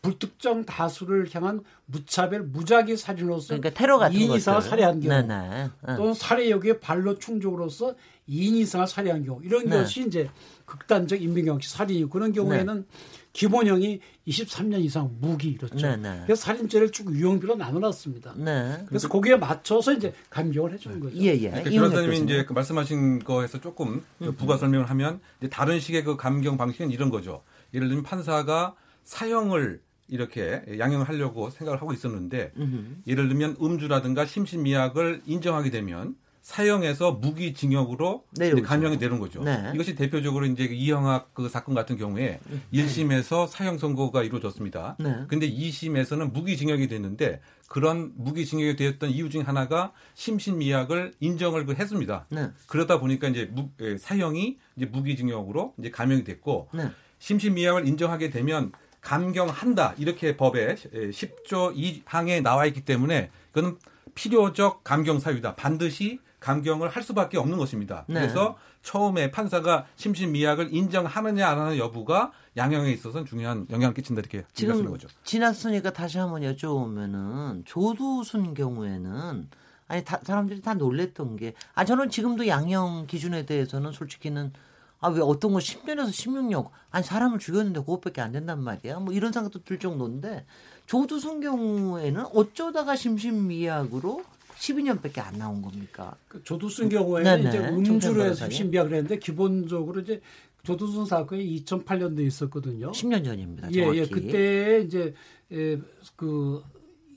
불특정 다수를 향한 무차별 무작위 살인으로서 그러니까 테러 같은 2인 것들. 이상을 살해한 경우 네네. 어. 또는 살해 여기에 발로 충족으로서 2인 이상을 살해한 경우 이런 네. 것이 이제 극단적 인명경시 살인이고 그런 경우에는 기본형이 23년 이상 무기 이렇죠. 네, 네. 그래서 살인죄를 쭉 유형별로 나눠놨습니다. 네. 그래서 거기에 맞춰서 이제 감경을 해주는 거죠. 예, 예. 그러니까 변호사님이. 이제 그 말씀하신 거에서 조금 그 부가 설명을 하면 이제 다른 식의 그 감경 방식은 이런 거죠. 예를 들면 판사가 사형을 이렇게 양형을 하려고 생각을 하고 있었는데 예를 들면 음주라든가 심신미약을 인정하게 되면 사형에서 무기징역으로 감형이 되는 거죠. 네. 이것이 대표적으로 이제 그 이형학 그 사건 같은 경우에 1심에서 사형 선고가 이루어졌습니다. 네. 근데 2심에서는 무기징역이 됐는데 그런 무기징역이 되었던 이유 중 하나가 심신미약을 인정을 그 했습니다. 네. 그러다 보니까 이제 무- 예, 사형이 이제 무기징역으로 이제 감형이 됐고 네. 심신미약을 인정하게 되면 감경한다 이렇게 법에 10조 2항에 나와 있기 때문에 그건 필요적 감경 사유다. 반드시 감경을 할 수밖에 없는 것입니다. 네. 그래서 처음에 판사가 심신미약을 인정하느냐 안 하느냐 여부가 양형에 있어서는 중요한 영향을 끼친다 이렇게 지금 거죠. 지났으니까 다시 한번 여쭤보면은 조두순 경우에는 아니 다, 사람들이 다 놀랬던 게 아 저는 지금도 양형 기준에 대해서는 솔직히는 아 왜 어떤 거 10년에서 16년 아니 사람을 죽였는데 그것밖에 안 된단 말이야 뭐 이런 생각도 들 정도인데 조두순 경우에는 어쩌다가 심신미약으로 12년밖에 안 나온 겁니까? 그 조두순 경우에는 네네. 이제 정찬 음주로 해서. 심비약을 했는데 기본적으로 이제 조두순 사건이 2008년도에 있었거든요. 10년 전입니다. 예, 정확히. 예. 그때 이제 예, 그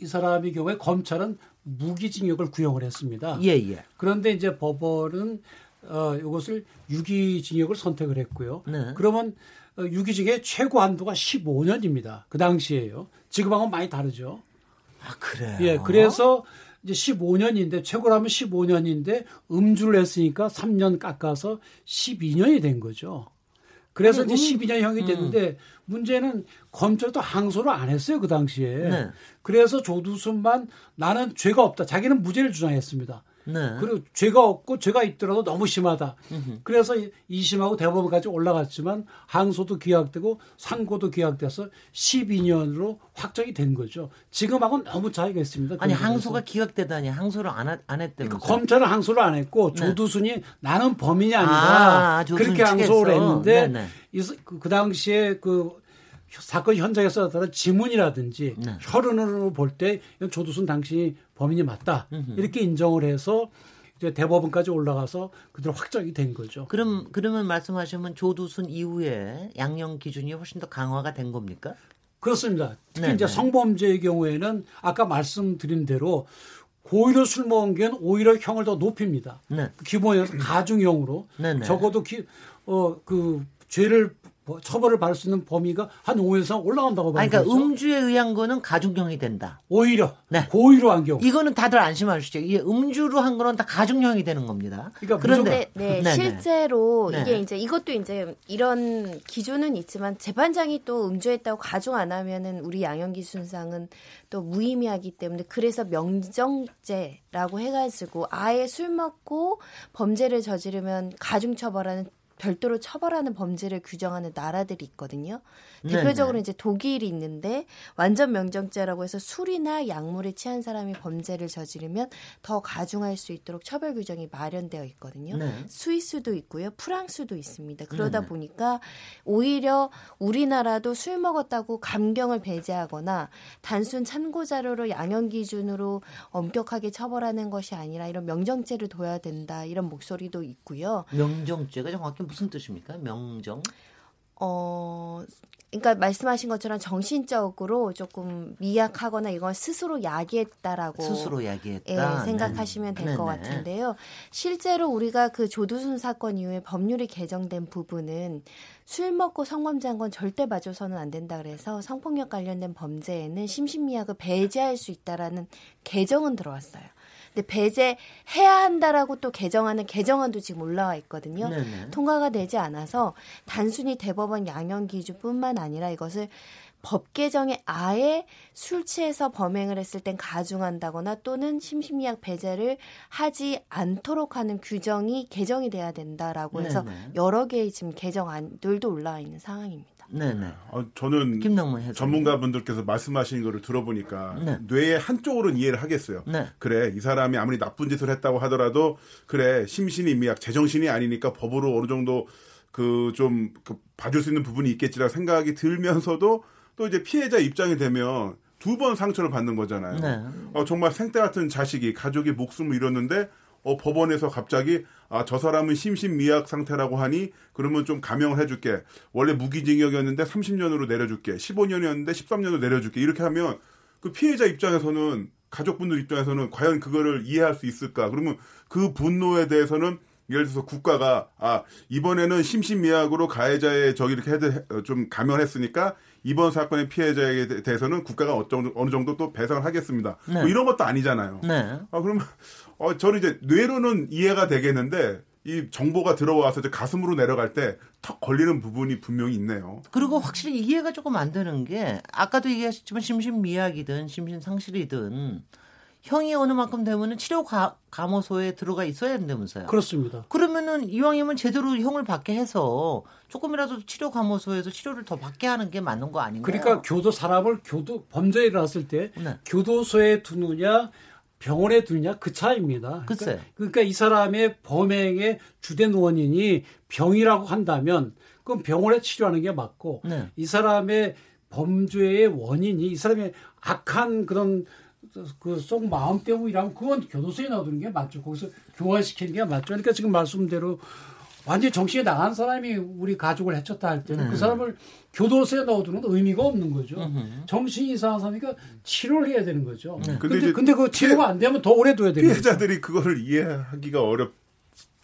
이 사람의 경우에 검찰은 무기징역을 구형을 했습니다. 예, 예. 그런데 이제 법원은 어, 이것을 유기징역을 선택을 했고요. 네. 그러면 어, 유기징의 최고 한도가 15년입니다. 그 당시에요. 지금하고는 많이 다르죠. 아 그래요. 예, 그래서 이제 15년인데 최고라면 15년인데 음주를 했으니까 3년 깎아서 12년이 된 거죠. 그래서 아니, 이제 음, 12년형이 됐는데 문제는 검찰도 항소를 안 했어요 그 당시에. 네. 그래서 조두순만 나는 죄가 없다. 자기는 무죄를 주장했습니다. 네. 그리고 죄가 없고 죄가 있더라도 너무 심하다. 그래서 2심하고 대법원까지 올라갔지만 항소도 기각되고 상고도 기각돼서 12년으로 확정이 된 거죠. 지금하고는 너무 차이가 있습니다. 아니. 항소가 기각되다니 항소를 안, 하- 안 했다면서. 그러니까 검찰은 항소를 안 했고 네. 조두순이 나는 범인이 아니다 아, 그렇게 항소를. 했는데 그, 그 당시에 그 사건 현장에서 나타난 지문이라든지 네. 혈흔으로 볼 때 조두순 당신이 범인이 맞다 이렇게 인정을 해서 이제 대법원까지 올라가서 그대로 확정이 된 거죠. 그럼 그러면 말씀하시면 조두순 이후에 양형 기준이 훨씬 더 강화가 된 겁니까? 그렇습니다. 특히 네, 이제 네. 성범죄의 경우에는 아까 말씀드린 대로 고의로 술 먹은 게 오히려 형을 더 높입니다. 네. 기본에서 가중형으로 네네. 적어도 기, 어, 그 죄를 뭐 처벌을 받을 수 있는 범위가 한 5년 이상 올라간다고 봐요. 그러니까 음주에 의한 거는 가중형이 된다. 오히려 네. 고의로 한 경우. 이거는 다들 안심하시죠. 이게 음주로 한 거는 다 가중형이 되는 겁니다. 그러니까 그런데 네, 네네. 실제로 네. 이게 이제 이것도 이제 이런 기준은 있지만 재판장이 또 음주했다고 가중 안 하면은 우리 양형기 순상은 또 무의미하기 때문에 그래서 명정죄라고 해가지고 아예 술 먹고 범죄를 저지르면 가중 처벌하는 별도로 처벌하는 범죄를 규정하는 나라들이 있거든요. 네네. 대표적으로 이제 독일이 있는데 완전 명정죄라고 해서 술이나 약물에 취한 사람이 범죄를 저지르면 더 가중할 수 있도록 처벌 규정이 마련되어 있거든요. 네. 스위스도 있고요. 프랑스도 있습니다. 그러다 네네. 보니까 오히려 우리나라도 술 먹었다고 감경을 배제하거나 단순 참고 자료로 양형 기준으로 엄격하게 처벌하는 것이 아니라 이런 명정죄를 둬야 된다. 이런 목소리도 있고요. 명정죄가 정확히 무슨 뜻입니까? 명정? 어, 그러니까 말씀하신 것처럼 정신적으로 조금 미약하거나 이건 스스로 야기했다라고 스스로 예, 야기했다. 생각하시면 될 것. 같은데요. 실제로 우리가 그 조두순 사건 이후에 법률이 개정된 부분은 술 먹고 성범죄한 건 절대 봐줘서는 안 된다 그래서 성폭력 관련된 범죄에는 심신미약을 배제할 수 있다라는 개정은 들어왔어요. 근데 배제해야 한다라고 또 개정하는 개정안도 지금 올라와 있거든요. 네네. 통과가 되지 않아서 단순히 대법원 양형 기준뿐만 아니라 이것을 법 개정에 아예 술 취해서 범행을 했을 땐 가중한다거나 또는 심신미약 배제를 하지 않도록 하는 규정이 개정이 돼야 된다라고 해서 네네. 여러 개의 지금 개정안들도 올라와 있는 상황입니다. 네네. 어, 저는. 전문가분들께서 말씀하신 거를 들어보니까 네. 뇌의 한쪽으로는 이해를 하겠어요. 네. 그래 이 사람이 아무리 나쁜 짓을 했다고 하더라도 그래 심신이 미약 제정신이 아니니까 법으로 어느 정도 그 좀 그 봐줄 수 있는 부분이 있겠지라 생각이 들면서도 또 이제 피해자 입장이 되면 두 번 상처를 받는 거잖아요. 네. 어, 정말 생때 같은 자식이 가족이 목숨을 잃었는데 어, 법원에서 갑자기 아, 저 사람은 심신미약 상태라고 하니 그러면 좀 감형을 해줄게. 원래 무기징역이었는데 30년으로 내려줄게. 15년이었는데 13년으로 내려줄게. 이렇게 하면 그 피해자 입장에서는 가족분들 입장에서는 과연 그거를 이해할 수 있을까? 그러면 그 분노에 대해서는 예를 들어서 국가가 아 이번에는 심신미약으로 가해자의 저기 이렇게 해드, 어, 좀 감형했으니까 이번 사건의 피해자에 대- 대해서는 국가가 어느 정도, 어느 정도 또 배상을 하겠습니다. 네. 뭐 이런 것도 아니잖아요. 네. 아 그러면 어 저는 이제 뇌로는 이해가 되겠는데 이 정보가 들어와서 이제 가슴으로 내려갈 때 턱 걸리는 부분이 분명히 있네요. 그리고 확실히 이해가 조금 안 되는 게 아까도 얘기하셨지만 심신 미약이든 심신 상실이든 형이 어느 만큼 되면은 치료 가, 감호소에 들어가 있어야 된다면서요. 그렇습니다. 그러면은 이왕이면 제대로 형을 받게 해서 조금이라도 치료 감호소에서 치료를 더 받게 하는 게 맞는 거 아닌가요? 그러니까 교도 사람을 교도 범죄에 일어났을 때 네. 교도소에 두느냐 병원에 두느냐 그 차이입니다. 글쎄. 그러니까, 그러니까 이 사람의 범행의 주된 원인이 병이라고 한다면 그럼 병원에 치료하는 게 맞고 네. 이 사람의 범죄의 원인이 이 사람의 악한 그런 그속 마음 때문이라면 그건 교도소에 넣어두는 게 맞죠. 거기서 교화시키는 게 맞죠. 그러니까 지금 말씀대로 완전히 정신이 나간 사람이 우리 가족을 해쳤다 할 때는 네. 그 사람을 교도소에 넣어두는 건 의미가 없는 거죠. 음흠. 정신이 이상한 사람이니까 치료를 해야 되는 거죠. 근데 근데, 이제 근데 그 치료가 안 되면 더 오래 둬야 되는 거죠. 피해자들이 그거를 이해하기가 어렵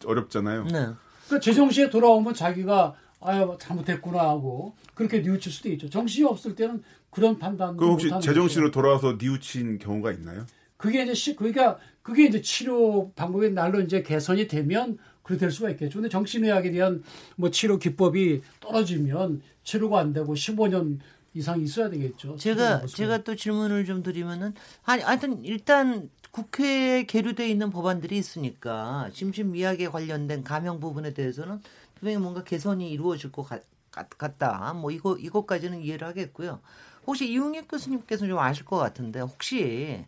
어렵잖아요. 네. 그러니까 제정신에 돌아오면 자기가 아유 잘못했구나 하고 그렇게 뉘우칠 수도 있죠. 정신이 없을 때는 그런 판단도 그럼 혹시 제정신으로. 돌아와서 뉘우친 경우가 있나요? 그게 이제 시, 그러니까 그게 이제 치료 방법의 날로 이제 개선이 되면 그렇게 될 수가 있겠죠. 근데 정신의학에 대한 뭐 치료 기법이 떨어지면 치료가 안 되고 15년 이상 있어야 되겠죠. 제가 제가 또 질문을 좀 드리면은 아니 하여튼 일단 국회에 계류돼 있는 법안들이 있으니까 심신미약에 관련된 감형 부분에 대해서는 분명히 뭔가 개선이 이루어질 것 같, 같, 같다. 뭐 이거 이것까지는 이해를 하겠고요. 혹시 이웅익 교수님께서 좀 아실 것 같은데 혹시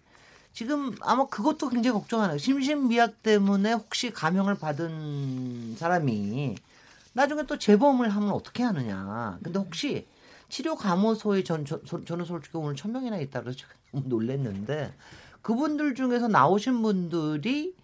지금 아마 그것도 굉장히 걱정하네요. 심신미약 때문에 혹시 감형을 받은 사람이 나중에 또 재범을 하면 어떻게 하느냐. 근데 혹시 치료 감호소에 전, 저, 저- 저는 솔직히 오늘 천 명이나 있다 그래서 놀랐는데 그분들 중에서 나오신 분들이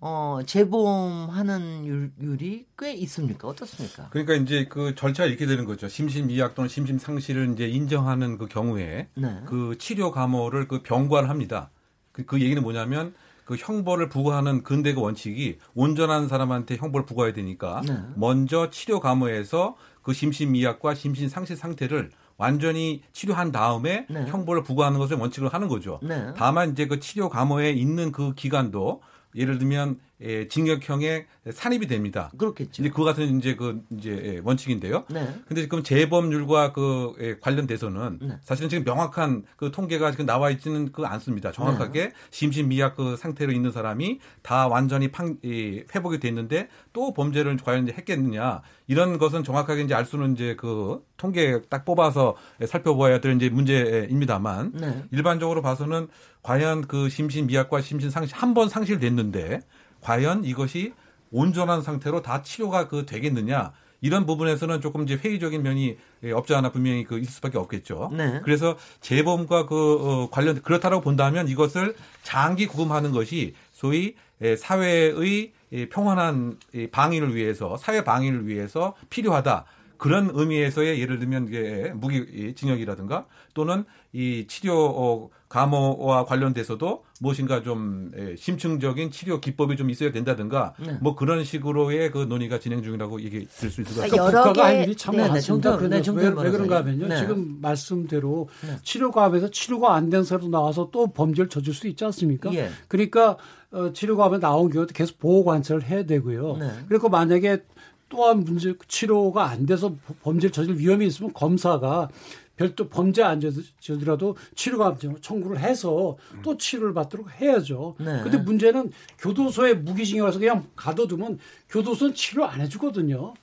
어, 재범하는 율, 율이 꽤 있습니까? 어떻습니까? 그러니까 이제 그 절차가 이렇게 되는 거죠. 심신미약 또는 심신상실을 이제 인정하는 그 경우에 네. 그 치료 감호를 그 병관합니다. 그, 그 얘기는 뭐냐면 그 형벌을 부과하는 근대의 원칙이 온전한 사람한테 형벌을 부과해야 되니까 네. 먼저 치료 감호에서 그 심신미약과 심신상실 상태를 완전히 치료한 다음에 네. 형벌을 부과하는 것을 원칙으로 하는 거죠. 네. 다만 이제 그 치료 감호에 있는 그 기간도 예를 들면 예, 징역형에 산입이 됩니다. 그렇겠죠. 이제 그 같은 이제 그 이제 예, 원칙인데요. 네. 근데 지금 재범률과 그 예, 관련돼서는 네. 사실은 지금 명확한 그 통계가 지금 나와 있지는 그 않습니다. 네. 정확하게 심신미약 그 상태로 있는 사람이 다 완전히 팡, 이, 회복이 됐는데 또 범죄를 과연 이제 했겠느냐 이런 것은 정확하게 이제 알 수는 이제 그 통계 딱 뽑아서 예, 살펴봐야 될 이제 문제입니다만 네. 일반적으로 봐서는 과연 그 심신 미약과 심신 상실 한 번 상실됐는데 과연 이것이 온전한 상태로 다 치료가 그 되겠느냐 이런 부분에서는 조금 이제 회의적인 면이 예, 없지 않아 분명히 그 있을 수밖에 없겠죠. 네. 그래서 재범과 그 어, 관련 그렇다라고 본다면 이것을 장기 구금하는 것이 소위 예, 사회의 이 평안한 이 방위를 위해서 사회 방위를 위해서 필요하다. 그런 의미에서의 예를 들면 이게 무기 이 징역이라든가 또는 이 치료 어, 감호와 관련돼서도 무엇인가 좀 예, 심층적인 치료 기법이 좀 있어야 된다든가 네. 뭐 그런 식으로의 그 논의가 진행 중이라고 얘기 들 수 있을 것 그러니까 같습니다. 여러 국가가 개- 할 일이 참 네, 네, 많습니다. 그런데 네, 정태원 왜, 왜 그런가. 하면요. 네. 지금 말씀대로 네. 치료감에서 치료가 안 된 사람 나와서 또 범죄를 저질 수 있지 않습니까? 예. 그러니까 어, 치료감에 나온 경우도 계속 보호 관찰을 해야 되고요. 네. 그리고 만약에 또한 문제 치료가 안 돼서 범죄를 저질 위험이 있으면 검사가 별도 범죄 안 저지라도 치료감정 청구를 해서 또 치료를 받도록 해야죠. 네. 근데 문제는 교도소에 무기징역에서 그냥 가둬두면 교도소는 치료 안 해주거든요.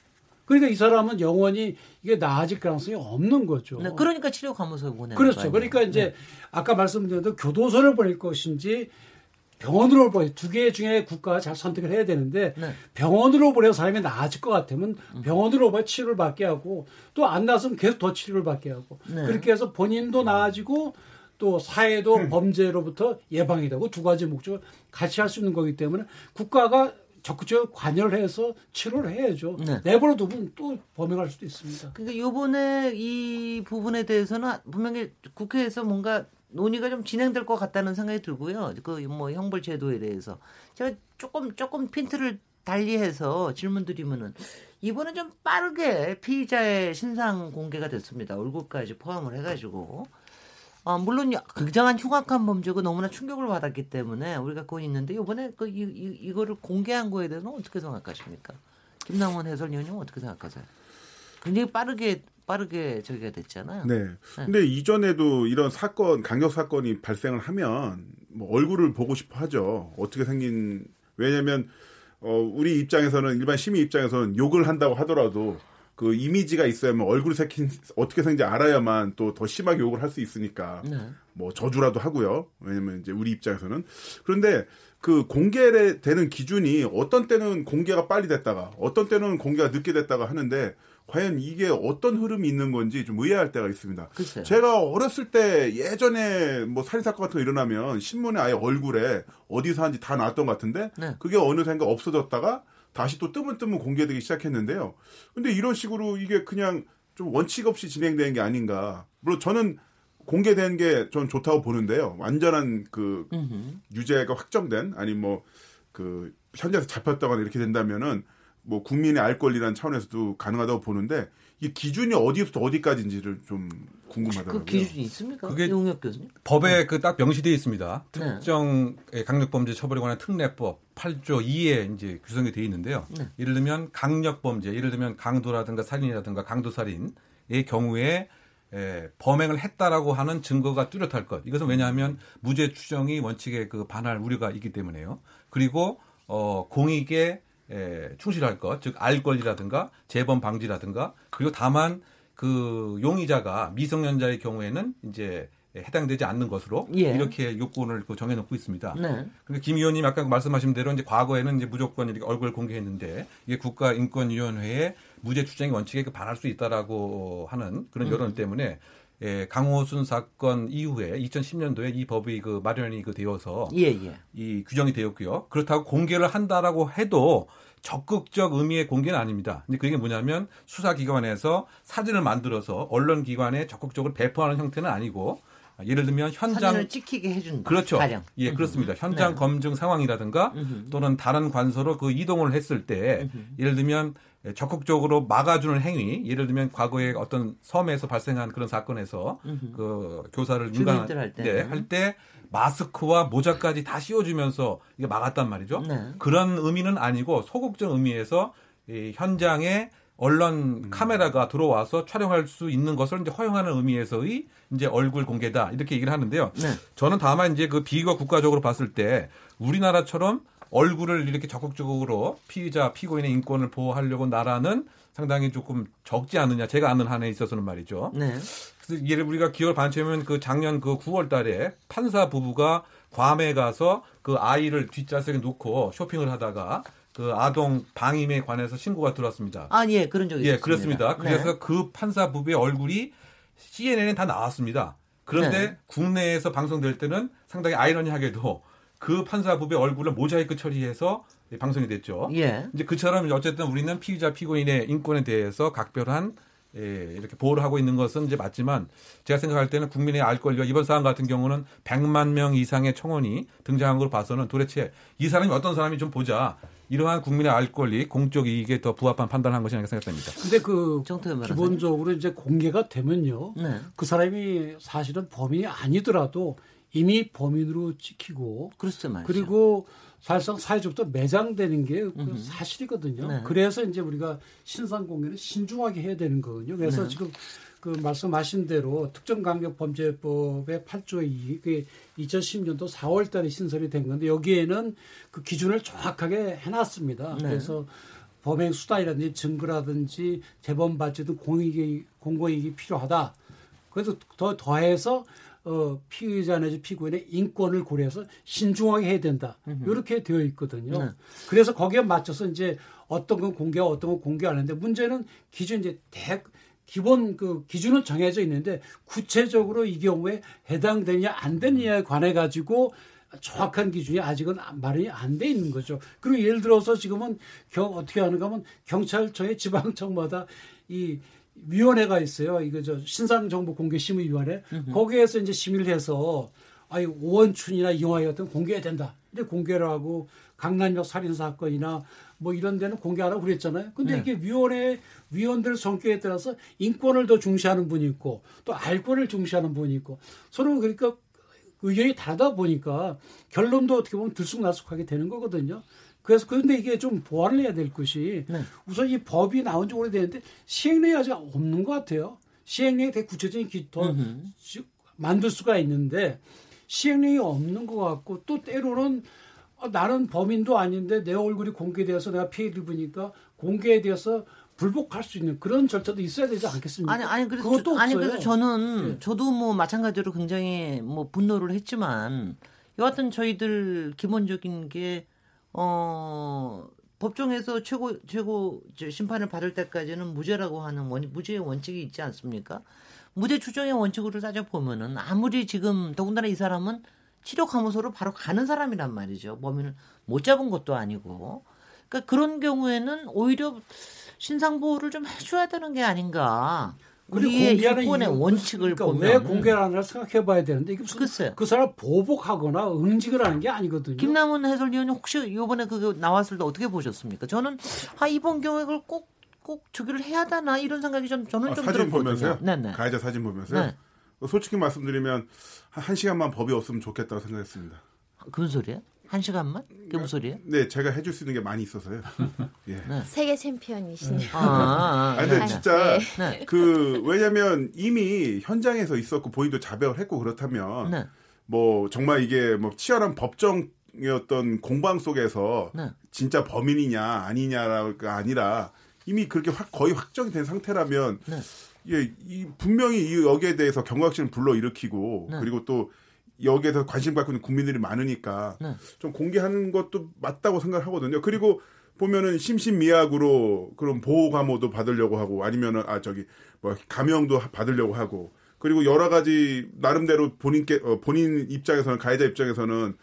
그러니까 이 사람은 영원히 이게 나아질 가능성이 없는 거죠. 네, 그러니까 치료 감호소에 보내는 그렇죠. 거 아니에요? 그러니까 이제 네. 아까 말씀드린 대로 교도소를 보낼 것인지 병원으로 보내 두 개 중에 국가가 잘 선택을 해야 되는데 네. 병원으로 보내서 사람이 나아질 것 같으면 병원으로 보내 치료를 받게 하고 또 안 나서면 계속 더 치료를 받게 하고 네. 그렇게 해서 본인도 나아지고 또 사회도 음. 범죄로부터 예방이 되고 두 가지 목적을 같이 할 수 있는 거기 때문에 국가가 적극적으로 관여를 해서 치료를 해야죠. 네. 내버려 두면 또 범행할 수도 있습니다. 그러니까 요번에 이 부분에 대해서는 분명히 국회에서 뭔가 논의가 좀 진행될 것 같다는 생각이 들고요. 그 뭐 형벌 제도에 대해서 제가 조금 조금 핀트를 달리해서 질문 드리면은 이번에 좀 빠르게 피의자의 신상 공개가 됐습니다. 얼굴까지 포함을 해가지고. 아, 물론 굉장한 흉악한 범죄고 너무나 충격을 받았기 때문에 우리가 그건 있는데 이번에 그 이, 이, 이거를 공개한 거에 대해서는 어떻게 생각하십니까? 김남원 해설위원님 어떻게 생각하세요? 굉장히 빠르게 빠르게 저기가 됐잖아요. 네. 근데 이전에도 이런 사건, 강력 사건이 발생을 하면 뭐 얼굴을 보고 싶어 하죠. 어떻게 생긴 왜냐면 어 우리 입장에서는 일반 시민 입장에서는 욕을 한다고 하더라도 그 이미지가 있어야만 얼굴 새긴 어떻게 생긴지 알아야만 또 더 심하게 욕을 할 수 있으니까 네. 뭐 저주라도 하고요. 왜냐면 이제 우리 입장에서는 그런데 그 공개되는 기준이 어떤 때는 공개가 빨리 됐다가 어떤 때는 공개가 늦게 됐다가 하는데 과연 이게 어떤 흐름이 있는 건지 좀 의아할 때가 있습니다. 글쎄요. 제가 어렸을 때 예전에 뭐 살인사건 같은 거 일어나면 신문에 아예 얼굴에 어디서 한지 다 나왔던 것 같은데 네. 그게 어느샌가 없어졌다가 다시 또 뜨문뜨문 공개되기 시작했는데요. 근데 이런 식으로 이게 그냥 좀 원칙 없이 진행되는 게 아닌가. 물론 저는 공개된 게 전 좋다고 보는데요. 완전한 그 음흠. 유죄가 확정된 아니 뭐 그 현장에서 잡혔다거나 이렇게 된다면은 뭐 국민의 알 권리라는 차원에서도 가능하다고 보는데 이게 기준이 어디부터 어디까지인지를 좀 궁금하더라고요. 그 기준이 있습니까? 그게- 용역 교수님? 법에 그딱 명시되어 있습니다. 네. 특정 강력범죄 처벌에 관한 특례법 8조 2에 이제 규정이 되어 있는데요. 네. 예를 들면 강력범죄, 예를 들면 강도라든가 살인이라든가 강도살인의 경우에 에, 범행을 했다라고 하는 증거가 뚜렷할 것. 이것은 왜냐하면 무죄 추정이 원칙에 그 반할 우려가 있기 때문에요. 그리고 어, 공익에 에, 충실할 것, 즉 알 권리라든가 재범 방지라든가 그리고 다만 그 용의자가 미성년자의 경우에는 이제 해당되지 않는 것으로 예. 이렇게 요건을 그 정해놓고 있습니다. 네. 그러니까 김 의원님 아까 말씀하신 대로 이제 과거에는 이제 무조건 이렇게 얼굴 공개했는데 이게 국가인권위원회의 무죄 추정의 원칙에 그 반할 수 있다라고 하는 그런 음. 여론 때문에 예, 강호순 사건 이후에 2010년도에 이 법이 그 마련이 그 되어서 예, 예. 이 규정이 되었고요. 그렇다고 공개를 한다라고 해도 적극적 의미의 공개는 아닙니다. 근데 그게 뭐냐면 수사기관에서 사진을 만들어서 언론기관에 적극적으로 배포하는 형태는 아니고 예를 들면 현장 찍히게 해준다. 그렇죠. 가령. 예, 음흠. 그렇습니다. 현장 네. 검증 상황이라든가 음흠. 또는 다른 관서로 그 이동을 했을 때 음흠. 예를 들면 적극적으로 막아주는 행위, 예를 들면 과거에 어떤 섬에서 발생한 그런 사건에서. 그 교사를 주민들 민간 할 때. 네, 할때 마스크와 모자까지 다 씌워주면서 이게 막았단 말이죠. 네. 그런 의미는 아니고 소극적 의미에서 이 현장에 언론 카메라가 들어와서 촬영할 수 있는 것을 이제 허용하는 의미에서의 이제 얼굴 공개다 이렇게 얘기를 하는데요. 네. 저는 다만 이제 그 비교 국가적으로 봤을 때 우리나라처럼 얼굴을 이렇게 적극적으로 피의자 피고인의 인권을 보호하려고 나라는 상당히 조금 적지 않느냐 제가 아는 한에 있어서는 말이죠. 네. 그래서 예를 우리가 기억을 반추하면 그 작년 그 9월 달에 판사 부부가 괌에 가서 그 아이를 뒷좌석에 놓고 쇼핑을 하다가 그 아동 방임에 관해서 신고가 들어왔습니다. 아, 예, 그런 적이 예, 있습니다. 그렇습니다. 그래서 그 판사 부부의 얼굴이 CNN에 다 나왔습니다. 그런데 네. 국내에서 방송될 때는 상당히 아이러니하게도 그 판사 부부의 얼굴을 모자이크 처리해서 방송이 됐죠. 예. 이제 그처럼 어쨌든 우리는 피의자 피고인의 인권에 대해서 각별한 예, 이렇게 보호를 하고 있는 것은 이제 맞지만 제가 생각할 때는 국민의 알 권리와 이번 사안 같은 경우는 100만 명 이상의 청원이 등장한 걸로 봐서는 도대체 이 사람이 어떤 사람이 좀 보자 이러한 국민의 알 권리, 공적 이익에 더 부합한 판단을 한 것이 아닌가 생각됩니다. 근데 그. 기본적으로 이제 공개가 되면요. 네. 그 사람이 사실은 범인이 아니더라도 이미 범인으로 찍히고 그렇죠, 말이죠. 그리고 사실상 사회적으로 매장되는 게 그. 사실이거든요. 네. 그래서 이제 우리가 신상 공개는 신중하게 해야 되는 거거든요. 그래서 네. 지금 그 말씀하신 대로 특정강력범죄법의 8조 2, 그 2010년도 4월 달에 신설이 된 건데 여기에는 그 기준을 정확하게 해놨습니다. 네. 그래서 범행 수단이라든지 증거라든지 재범 등 공익이 공고이익이 필요하다. 그래서 더 더해서 어, 피의자 내지 피고인의 인권을 고려해서 신중하게 해야 된다. 이렇게 되어 있거든요. 네. 그래서 거기에 맞춰서 이제 어떤 건 공개하고 어떤 건 공개 안 하는데 문제는 기준 이제 대 기본 그 기준은 정해져 있는데 구체적으로 이 경우에 해당되냐 안 되느냐에 관해 가지고 정확한 기준이 아직은 말이 안 돼 있는 거죠. 그리고 예를 들어서 지금은 경, 어떻게 하는가 하면 경찰청의 지방청마다 이 위원회가 있어요. 이거 저 신상정보 공개 심의 위원회. 거기에서 이제 심의를 해서 아이 오원춘이나 이용하이 같은 거 공개해야 된다. 이제 공개를 하고 강남역 살인 사건이나 뭐 이런 데는 공개하라고 그랬잖아요. 근데 네. 이게 위원회 위원들 성격에 따라서 인권을 더 중시하는 분이 있고 또 알권을 중시하는 분이 있고 서로 그러니까 의견이 다르다 보니까 결론도 어떻게 보면 들쑥날쑥하게 되는 거거든요. 그래서 그런데 이게 좀 보완을 해야 될 것이 네. 우선 이 법이 나온 지 오래됐는데 시행령이 아직 없는 것 같아요. 시행령이 되게 구체적인 기, 더 음흠. 시- 만들 수가 있는데 시행령이 없는 것 같고 또 때로는 어, 나는 범인도 아닌데 내 얼굴이 공개되어서 내가 피해를 입으니까 공개에 대해서 불복할 수 있는 그런 절차도 있어야 되지 않겠습니까? 아니 아니 그래서 그것도 저, 아니. 그래서 저는 예. 저도 뭐 마찬가지로 굉장히 뭐 분노를 했지만 여하튼 저희들 기본적인 게 어. 법정에서 최고 최고 저 심판을 받을 때까지는 무죄라고 하는 원, 무죄의 원칙이 있지 않습니까? 무죄 추정의 원칙으로 따져 보면은 아무리 지금 더군다나 이 사람은 치료 감호소로 바로 가는 사람이란 말이죠. 범인을 못 잡은 것도 아니고. 그러니까 그런 경우에는 오히려 신상 보호를 좀 해줘야 되는 게 아닌가. 그리고 우리의 공개하는 일본의 이유- 원칙을 그러니까 보면 왜 공개를 하나 생각해봐야 되는데 이게 무슨 글쎄요. 그 사람 보복하거나 응징을 하는 게 아니거든요. 김남훈 해설위원이 혹시 이번에 그거 나왔을 때 어떻게 보셨습니까? 저는 아 이번 경우에 그걸 꼭꼭 저기를 해야 되나 이런 생각이 좀 저는 아, 좀 사진 들었거든요. 보면서요? 네네. 가해자 사진 보면서요? 네. 솔직히 말씀드리면 한, 한 시간만 법이 없으면 좋겠다고 생각했습니다. 그런 소리야? 한 시간만? 그게 무슨 소리야? 네, 제가 해줄 수 있는 게 많이 있어서요. 예. 세계 챔피언이시네요. 아, 아, 아, 아니, 근데 네, 진짜 네. 그 왜냐면 이미 현장에서 있었고 본인도 자백을 했고 그렇다면 네. 뭐 정말 이게 뭐 치열한 법정이었던 공방 속에서 네. 진짜 범인이냐 아니냐가 아니라 이미 그렇게 확, 거의 확정이 된 상태라면 네. 예, 이 분명히 이 여기에 대해서 경각심을 불러 일으키고 네. 그리고 또 여기에서 관심 갖고 있는 국민들이 많으니까 네. 좀 공개하는 것도 맞다고 생각하거든요. 그리고 보면은 심신미약으로 그런 보호 감호도 받으려고 하고 아니면은 아 저기 뭐 감형도 하- 받으려고 하고 그리고 여러 가지 나름대로 본인께 어, 본인 입장에서는 가해자 입장에서는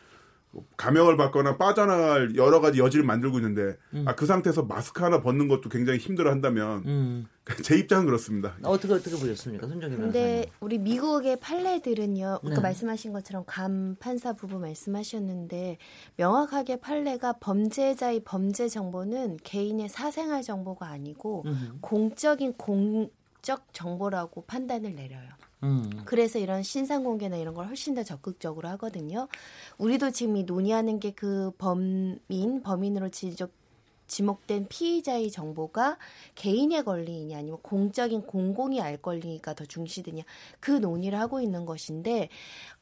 감염을 받거나 빠져나갈 여러 가지 여지를 만들고 있는데 음. 아, 그 상태에서 마스크 하나 벗는 것도 굉장히 힘들어 한다면 음. 제 입장은 그렇습니다. 어떻게 어떻게 보셨습니까, 손정희 변호사님? 근데 우리 미국의 판례들은요, 아까 네. 말씀하신 것처럼 감 판사 부부 말씀하셨는데 명확하게 판례가 범죄자의 범죄 정보는 개인의 사생활 정보가 아니고 음. 공적인 공적 정보라고 판단을 내려요. 음. 그래서 이런 신상 공개나 이런 걸 훨씬 더 적극적으로 하거든요. 우리도 지금 이 논의하는 게 그 범인, 범인으로 지적 지목된 피의자의 정보가 개인의 권리이냐 아니면 공적인 공공이 알 권리가 더 중시되냐 그 논의를 하고 있는 것인데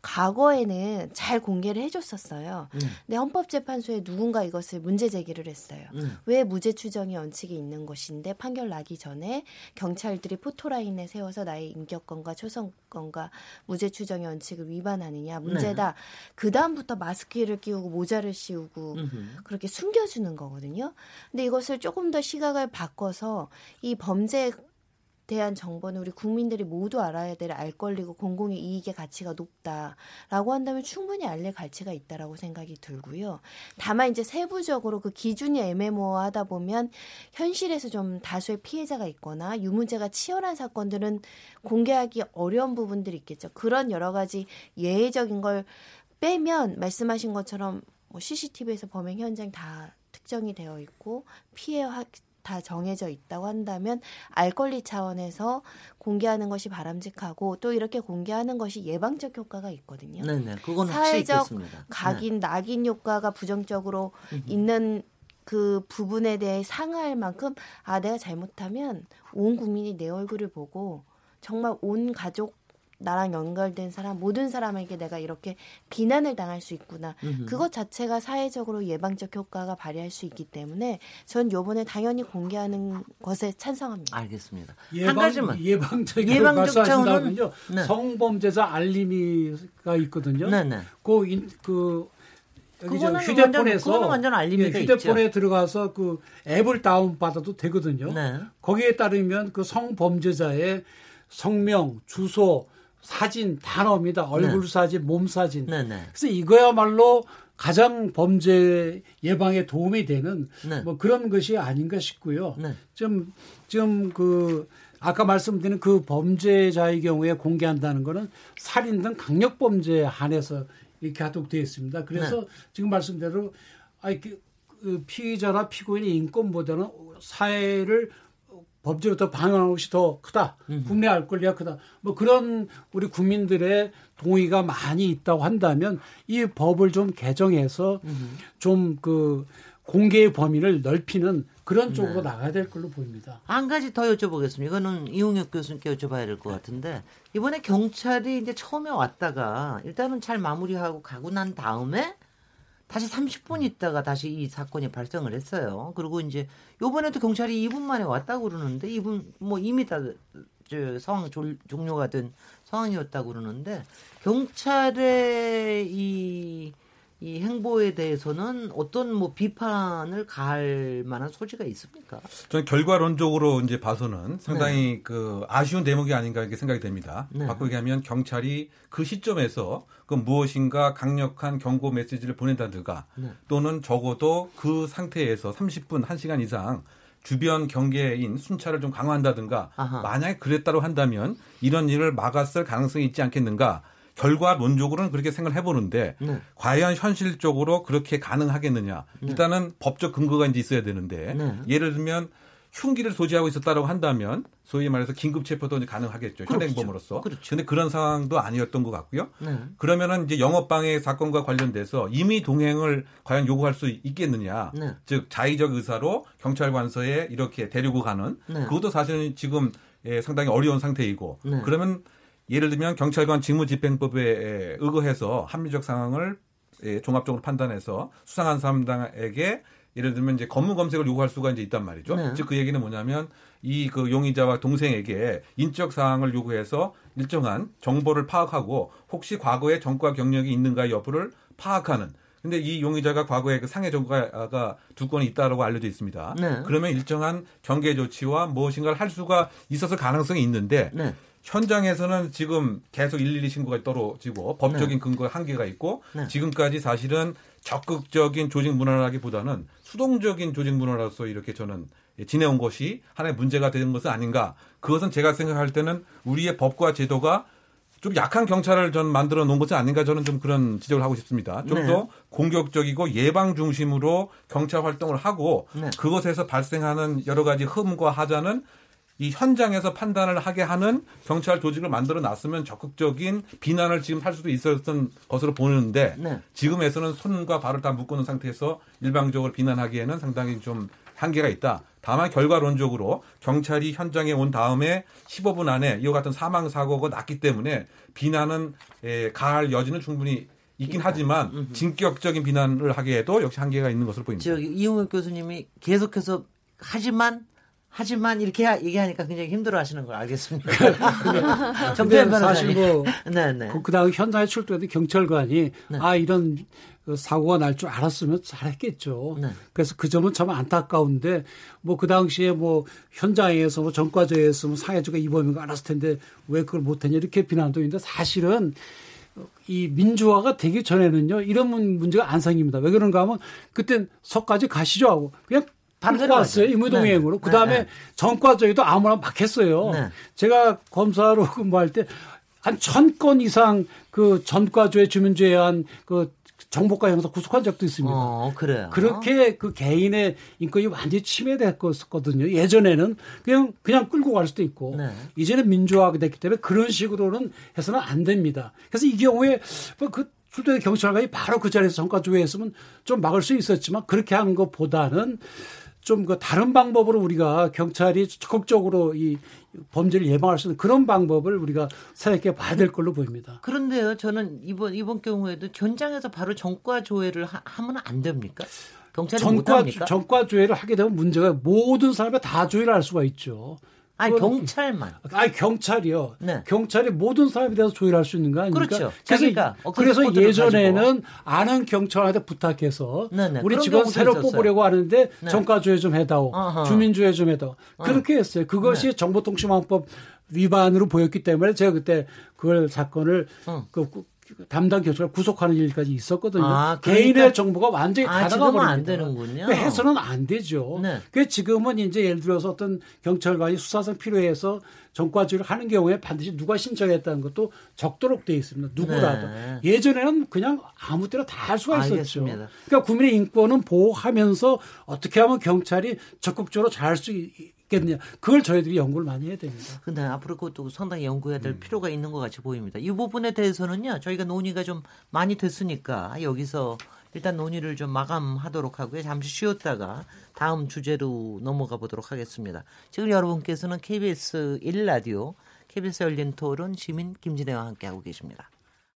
과거에는 잘 공개를 해줬었어요. 음. 근데 헌법재판소에 누군가 이것을 문제 제기를 했어요. 음. 왜 무죄 추정의 원칙이 있는 것인데 판결 나기 전에 경찰들이 포토라인에 세워서 나의 인격권과 초성권과 무죄 추정의 원칙을 위반하느냐 문제다. 그 다음부터 마스크를 끼우고 모자를 씌우고 음흠. 그렇게 숨겨주는 거거든요. 근데 이것을 조금 더 시각을 바꿔서 이 범죄에 대한 정보는 우리 국민들이 모두 알아야 될 알 권리고 공공의 이익의 가치가 높다라고 한다면 충분히 알릴 가치가 있다라고 생각이 들고요. 다만 이제 세부적으로 그 기준이 애매모호하다 보면 현실에서 좀 다수의 피해자가 있거나 유무죄가 치열한 사건들은 공개하기 어려운 부분들이 있겠죠. 그런 여러 가지 예외적인 걸 빼면 말씀하신 것처럼 뭐 CCTV에서 범행 현장 다 특정이 되어 있고 피해 확- 다 정해져 있다고 한다면 알 권리 차원에서 공개하는 것이 바람직하고 또 이렇게 공개하는 것이 예방적 효과가 있거든요. 네네, 그건 사회적 있겠습니다. 네. 각인 낙인 효과가 부정적으로 있는 그 부분에 대해 상할 만큼 아 내가 잘못하면 온 국민이 내 얼굴을 보고 정말 온 가족 나랑 연결된 사람 모든 사람에게 내가 이렇게 비난을 당할 수 있구나. 음흠. 그것 자체가 사회적으로 예방적 효과가 발휘할 수 있기 때문에 전 요번에 당연히 공개하는 것에 찬성합니다. 알겠습니다. 한 예방, 가지만 예방적인 예방적 말씀하신다면요. 차원은- 네. 성범죄자 알림이가 있거든요. 네 네. 그, 인, 그 그거는 휴대폰에서 완전- 완전 알림이가 예, 휴대폰에 들어가서 그 앱을 다운 받아도 되거든요. 네. 거기에 따르면 그 성범죄자의 성명, 주소, 사진 다 나옵니다. 얼굴 네. 사진, 몸 사진. 네 네. 그래서 이거야말로 가장 범죄 예방에 도움이 되는 네. 뭐 그런 것이 아닌가 싶고요. 네. 좀, 좀 그, 아까 말씀드린 그 범죄자의 경우에 공개한다는 거는 살인 등 강력 범죄에 한해서 이렇게 하도록 되어 있습니다. 그래서 네. 지금 말씀대로 아, 그, 그 피의자나 피고인의 인권보다는 사회를 더 방어하는 것이 더 크다. 국내 알 권리가 크다. 뭐 그런 우리 국민들의 동의가 많이 있다고 한다면 이 법을 좀 개정해서 좀그 공개의 범위를 넓히는 그런 쪽으로 네. 나가야 될 걸로 보입니다. 한 가지 더 여쭤보겠습니다. 이거는 이용혁 교수님께 여쭤봐야 될 것 같은데 이번에 경찰이 이제 처음에 왔다가 일단은 잘 마무리하고 가고 난 다음에 다시 30분 있다가 다시 이 사건이 발생을 했어요. 그리고 이제 요번에도 경찰이 2분 만에 왔다고 그러는데 2분 뭐 이미 다 저 상황 졸- 종료가 된 상황이었다고 그러는데 경찰의 이, 이 행보에 대해서는 어떤 뭐 비판을 가할 만한 소지가 있습니까? 저는 결과론적으로 이제 봐서는 상당히 그 아쉬운 대목이 아닌가 이렇게 생각이 됩니다. 네. 바꾸게 하면 경찰이 그 시점에서 그 무엇인가 강력한 경고 메시지를 보낸다든가 네. 또는 적어도 그 상태에서 30분, 1시간 이상 주변 경계인 순찰을 좀 강화한다든가 아하. 만약에 그랬다고 한다면 이런 일을 막았을 가능성이 있지 않겠는가 결과론적으로는 그렇게 생각을 해보는데 네. 과연 현실적으로 그렇게 가능하겠느냐 일단은 법적 근거가 이제 있어야 되는데 네. 예를 들면 흉기를 소지하고 있었다고 한다면 소위 말해서 긴급 체포도 이제 가능하겠죠 그렇죠. 현행범으로서 그렇죠. 근데 그런 상황도 아니었던 것 같고요 네. 그러면은 이제 영업방해 사건과 관련돼서 임의 동행을 과연 요구할 수 있겠느냐. 네. 즉 자의적 의사로 경찰관서에 이렇게 데리고 가는 네. 그것도 사실은 지금 예, 상당히 어려운 상태이고 네. 그러면 예를 들면 경찰관 직무집행법에 예, 의거해서 합리적 상황을 예, 종합적으로 판단해서 수상한 사람에게 예를 들면 이제 검문 검색을 요구할 수가 이제 있단 말이죠. 네. 즉그 얘기는 뭐냐면 이 그 용의자와 동생에게 인적 사항을 요구해서 일정한 정보를 파악하고 혹시 과거에 전과 경력이 있는가 여부를 파악하는 근데 이 용의자가 과거에 그 상해 전과가 두 건이 있다라고 알려져 있습니다. 네. 그러면 일정한 경계 조치와 무엇인가를 할 수가 있었을 가능성이 있는데 네. 현장에서는 지금 계속 112 신고가 떨어지고 법적인 근거에 한계가 있고 네. 지금까지 사실은 적극적인 조직 문화라기보다는 수동적인 조직 문화로서 이렇게 저는 지내온 것이 하나의 문제가 되는 것은 아닌가. 그것은 제가 생각할 때는 우리의 법과 제도가 좀 약한 경찰을 전 만들어 놓은 것은 아닌가 저는 좀 그런 지적을 하고 싶습니다. 좀더 네. 공격적이고 예방 중심으로 경찰 활동을 하고 네. 그것에서 발생하는 여러 가지 흠과 하자는 이 현장에서 판단을 하게 하는 경찰 조직을 만들어 놨으면 적극적인 비난을 지금 할 수도 있었던 것으로 보는데 네. 지금에서는 손과 발을 다 묶어놓은 상태에서 일방적으로 비난하기에는 상당히 좀 한계가 있다. 다만 결과론적으로 경찰이 현장에 온 다음에 15분 안에 이와 같은 사망 사고가 났기 때문에 비난은 에, 가할 여지는 충분히 있긴 하지만 진격적인 비난을 하기에도 역시 한계가 있는 것으로 보입니다. 저기 이용혁 교수님이 계속해서 하지만 하지만 이렇게 얘기하니까 굉장히 힘들어하시는 걸 알겠습니다. 정태현 사실 뭐 네, 네. 그, 다음 현장에 출동했던 경찰관이 네. 아 이런 그 사고가 날 줄 알았으면 잘했겠죠. 네. 그래서 그 점은 참 안타까운데 뭐 그 당시에 뭐 현장에서 뭐 전과제에서 뭐 상해주가 이범인 거 알았을 텐데 왜 그걸 못했냐 이렇게 비난도 있는데 사실은 이 민주화가 되기 전에는요 이런 문제가 안 생깁니다. 왜 그런가 하면 그때 석까지 가시죠 하고 그냥 왔어요 임의동행으로. 네. 그 다음에 네. 전과적에도 아무나 막 했어요. 네. 제가 검사로 근무할 때 한 천 건 이상 그 전과조에 주민주에 의한 그 정보과 형사 구속한 적도 있습니다. 어, 그래요. 그렇게 그 개인의 인권이 완전히 침해됐었거든요. 예전에는 그냥 그냥 끌고 갈 수도 있고 네. 이제는 민주화가 됐기 때문에 그런 식으로는 해서는 안 됩니다. 그래서 이 경우에 뭐그 출동의 경찰관이 바로 그 자리에서 정가 조회했으면 좀 막을 수 있었지만 그렇게 하는 것보다는 좀 그 다른 방법으로 우리가 경찰이 적극적으로 이 범죄를 예방할 수 있는 그런 방법을 우리가 생각해 봐야 될 걸로 보입니다. 그런데요, 저는 이번 이번 경우에도 현장에서 바로 전과 조회를 하, 하면 안 됩니까? 경찰이 전과 전과 조회를 하게 되면 문제가 모든 사람이 다 조회를 할 수가 있죠. 아니 경찰만. 아니 경찰이요. 네. 경찰이 모든 사람에 대해서 조율할 수 있는 거 아닙니까? 그렇죠. 그래서, 그래서 예전에는. 아는 경찰한테 부탁해서 네네. 네. 우리 직원 새로 있었어요. 뽑으려고 하는데 네. 정가 조회 좀 해다오, 어허. 주민 조회 좀 해다오. 어. 그렇게 했어요. 그것이 네. 정보통신망법 위반으로 보였기 때문에 제가 그때 그걸 사건을 어. 그 담당 교수가 구속하는 일까지 있었거든요. 아, 그러니까, 개인의 정보가 완전히 아. 안 되는군요. 해서는 안 되죠. 네. 그 지금은 이제 예를 들어서 어떤 경찰관이 수사상 필요해서 전과지를 하는 경우에 반드시 누가 신청했다는 것도 적도록 돼 있습니다. 누구라도. 네. 예전에는 그냥 아무 때나 다 할 수가 있었죠. 알겠습니다. 그러니까 국민의 인권은 보호하면서 어떻게 하면 경찰이 적극적으로 잘할 수 있겠느냐. 그걸 저희들이 연구를 많이 해야 됩니다. 근데 앞으로 그것도 상당히 연구해야 될 음. 필요가 있는 것 같이 보입니다. 이 부분에 대해서는요. 저희가 논의가 좀 많이 됐으니까 여기서 일단 논의를 좀 마감하도록 하고요. 잠시 쉬었다가 다음 주제로 넘어가 보도록 하겠습니다. 지금 여러분께서는 KBS 1라디오 KBS 열린 토론 시민 김진애와 함께하고 계십니다.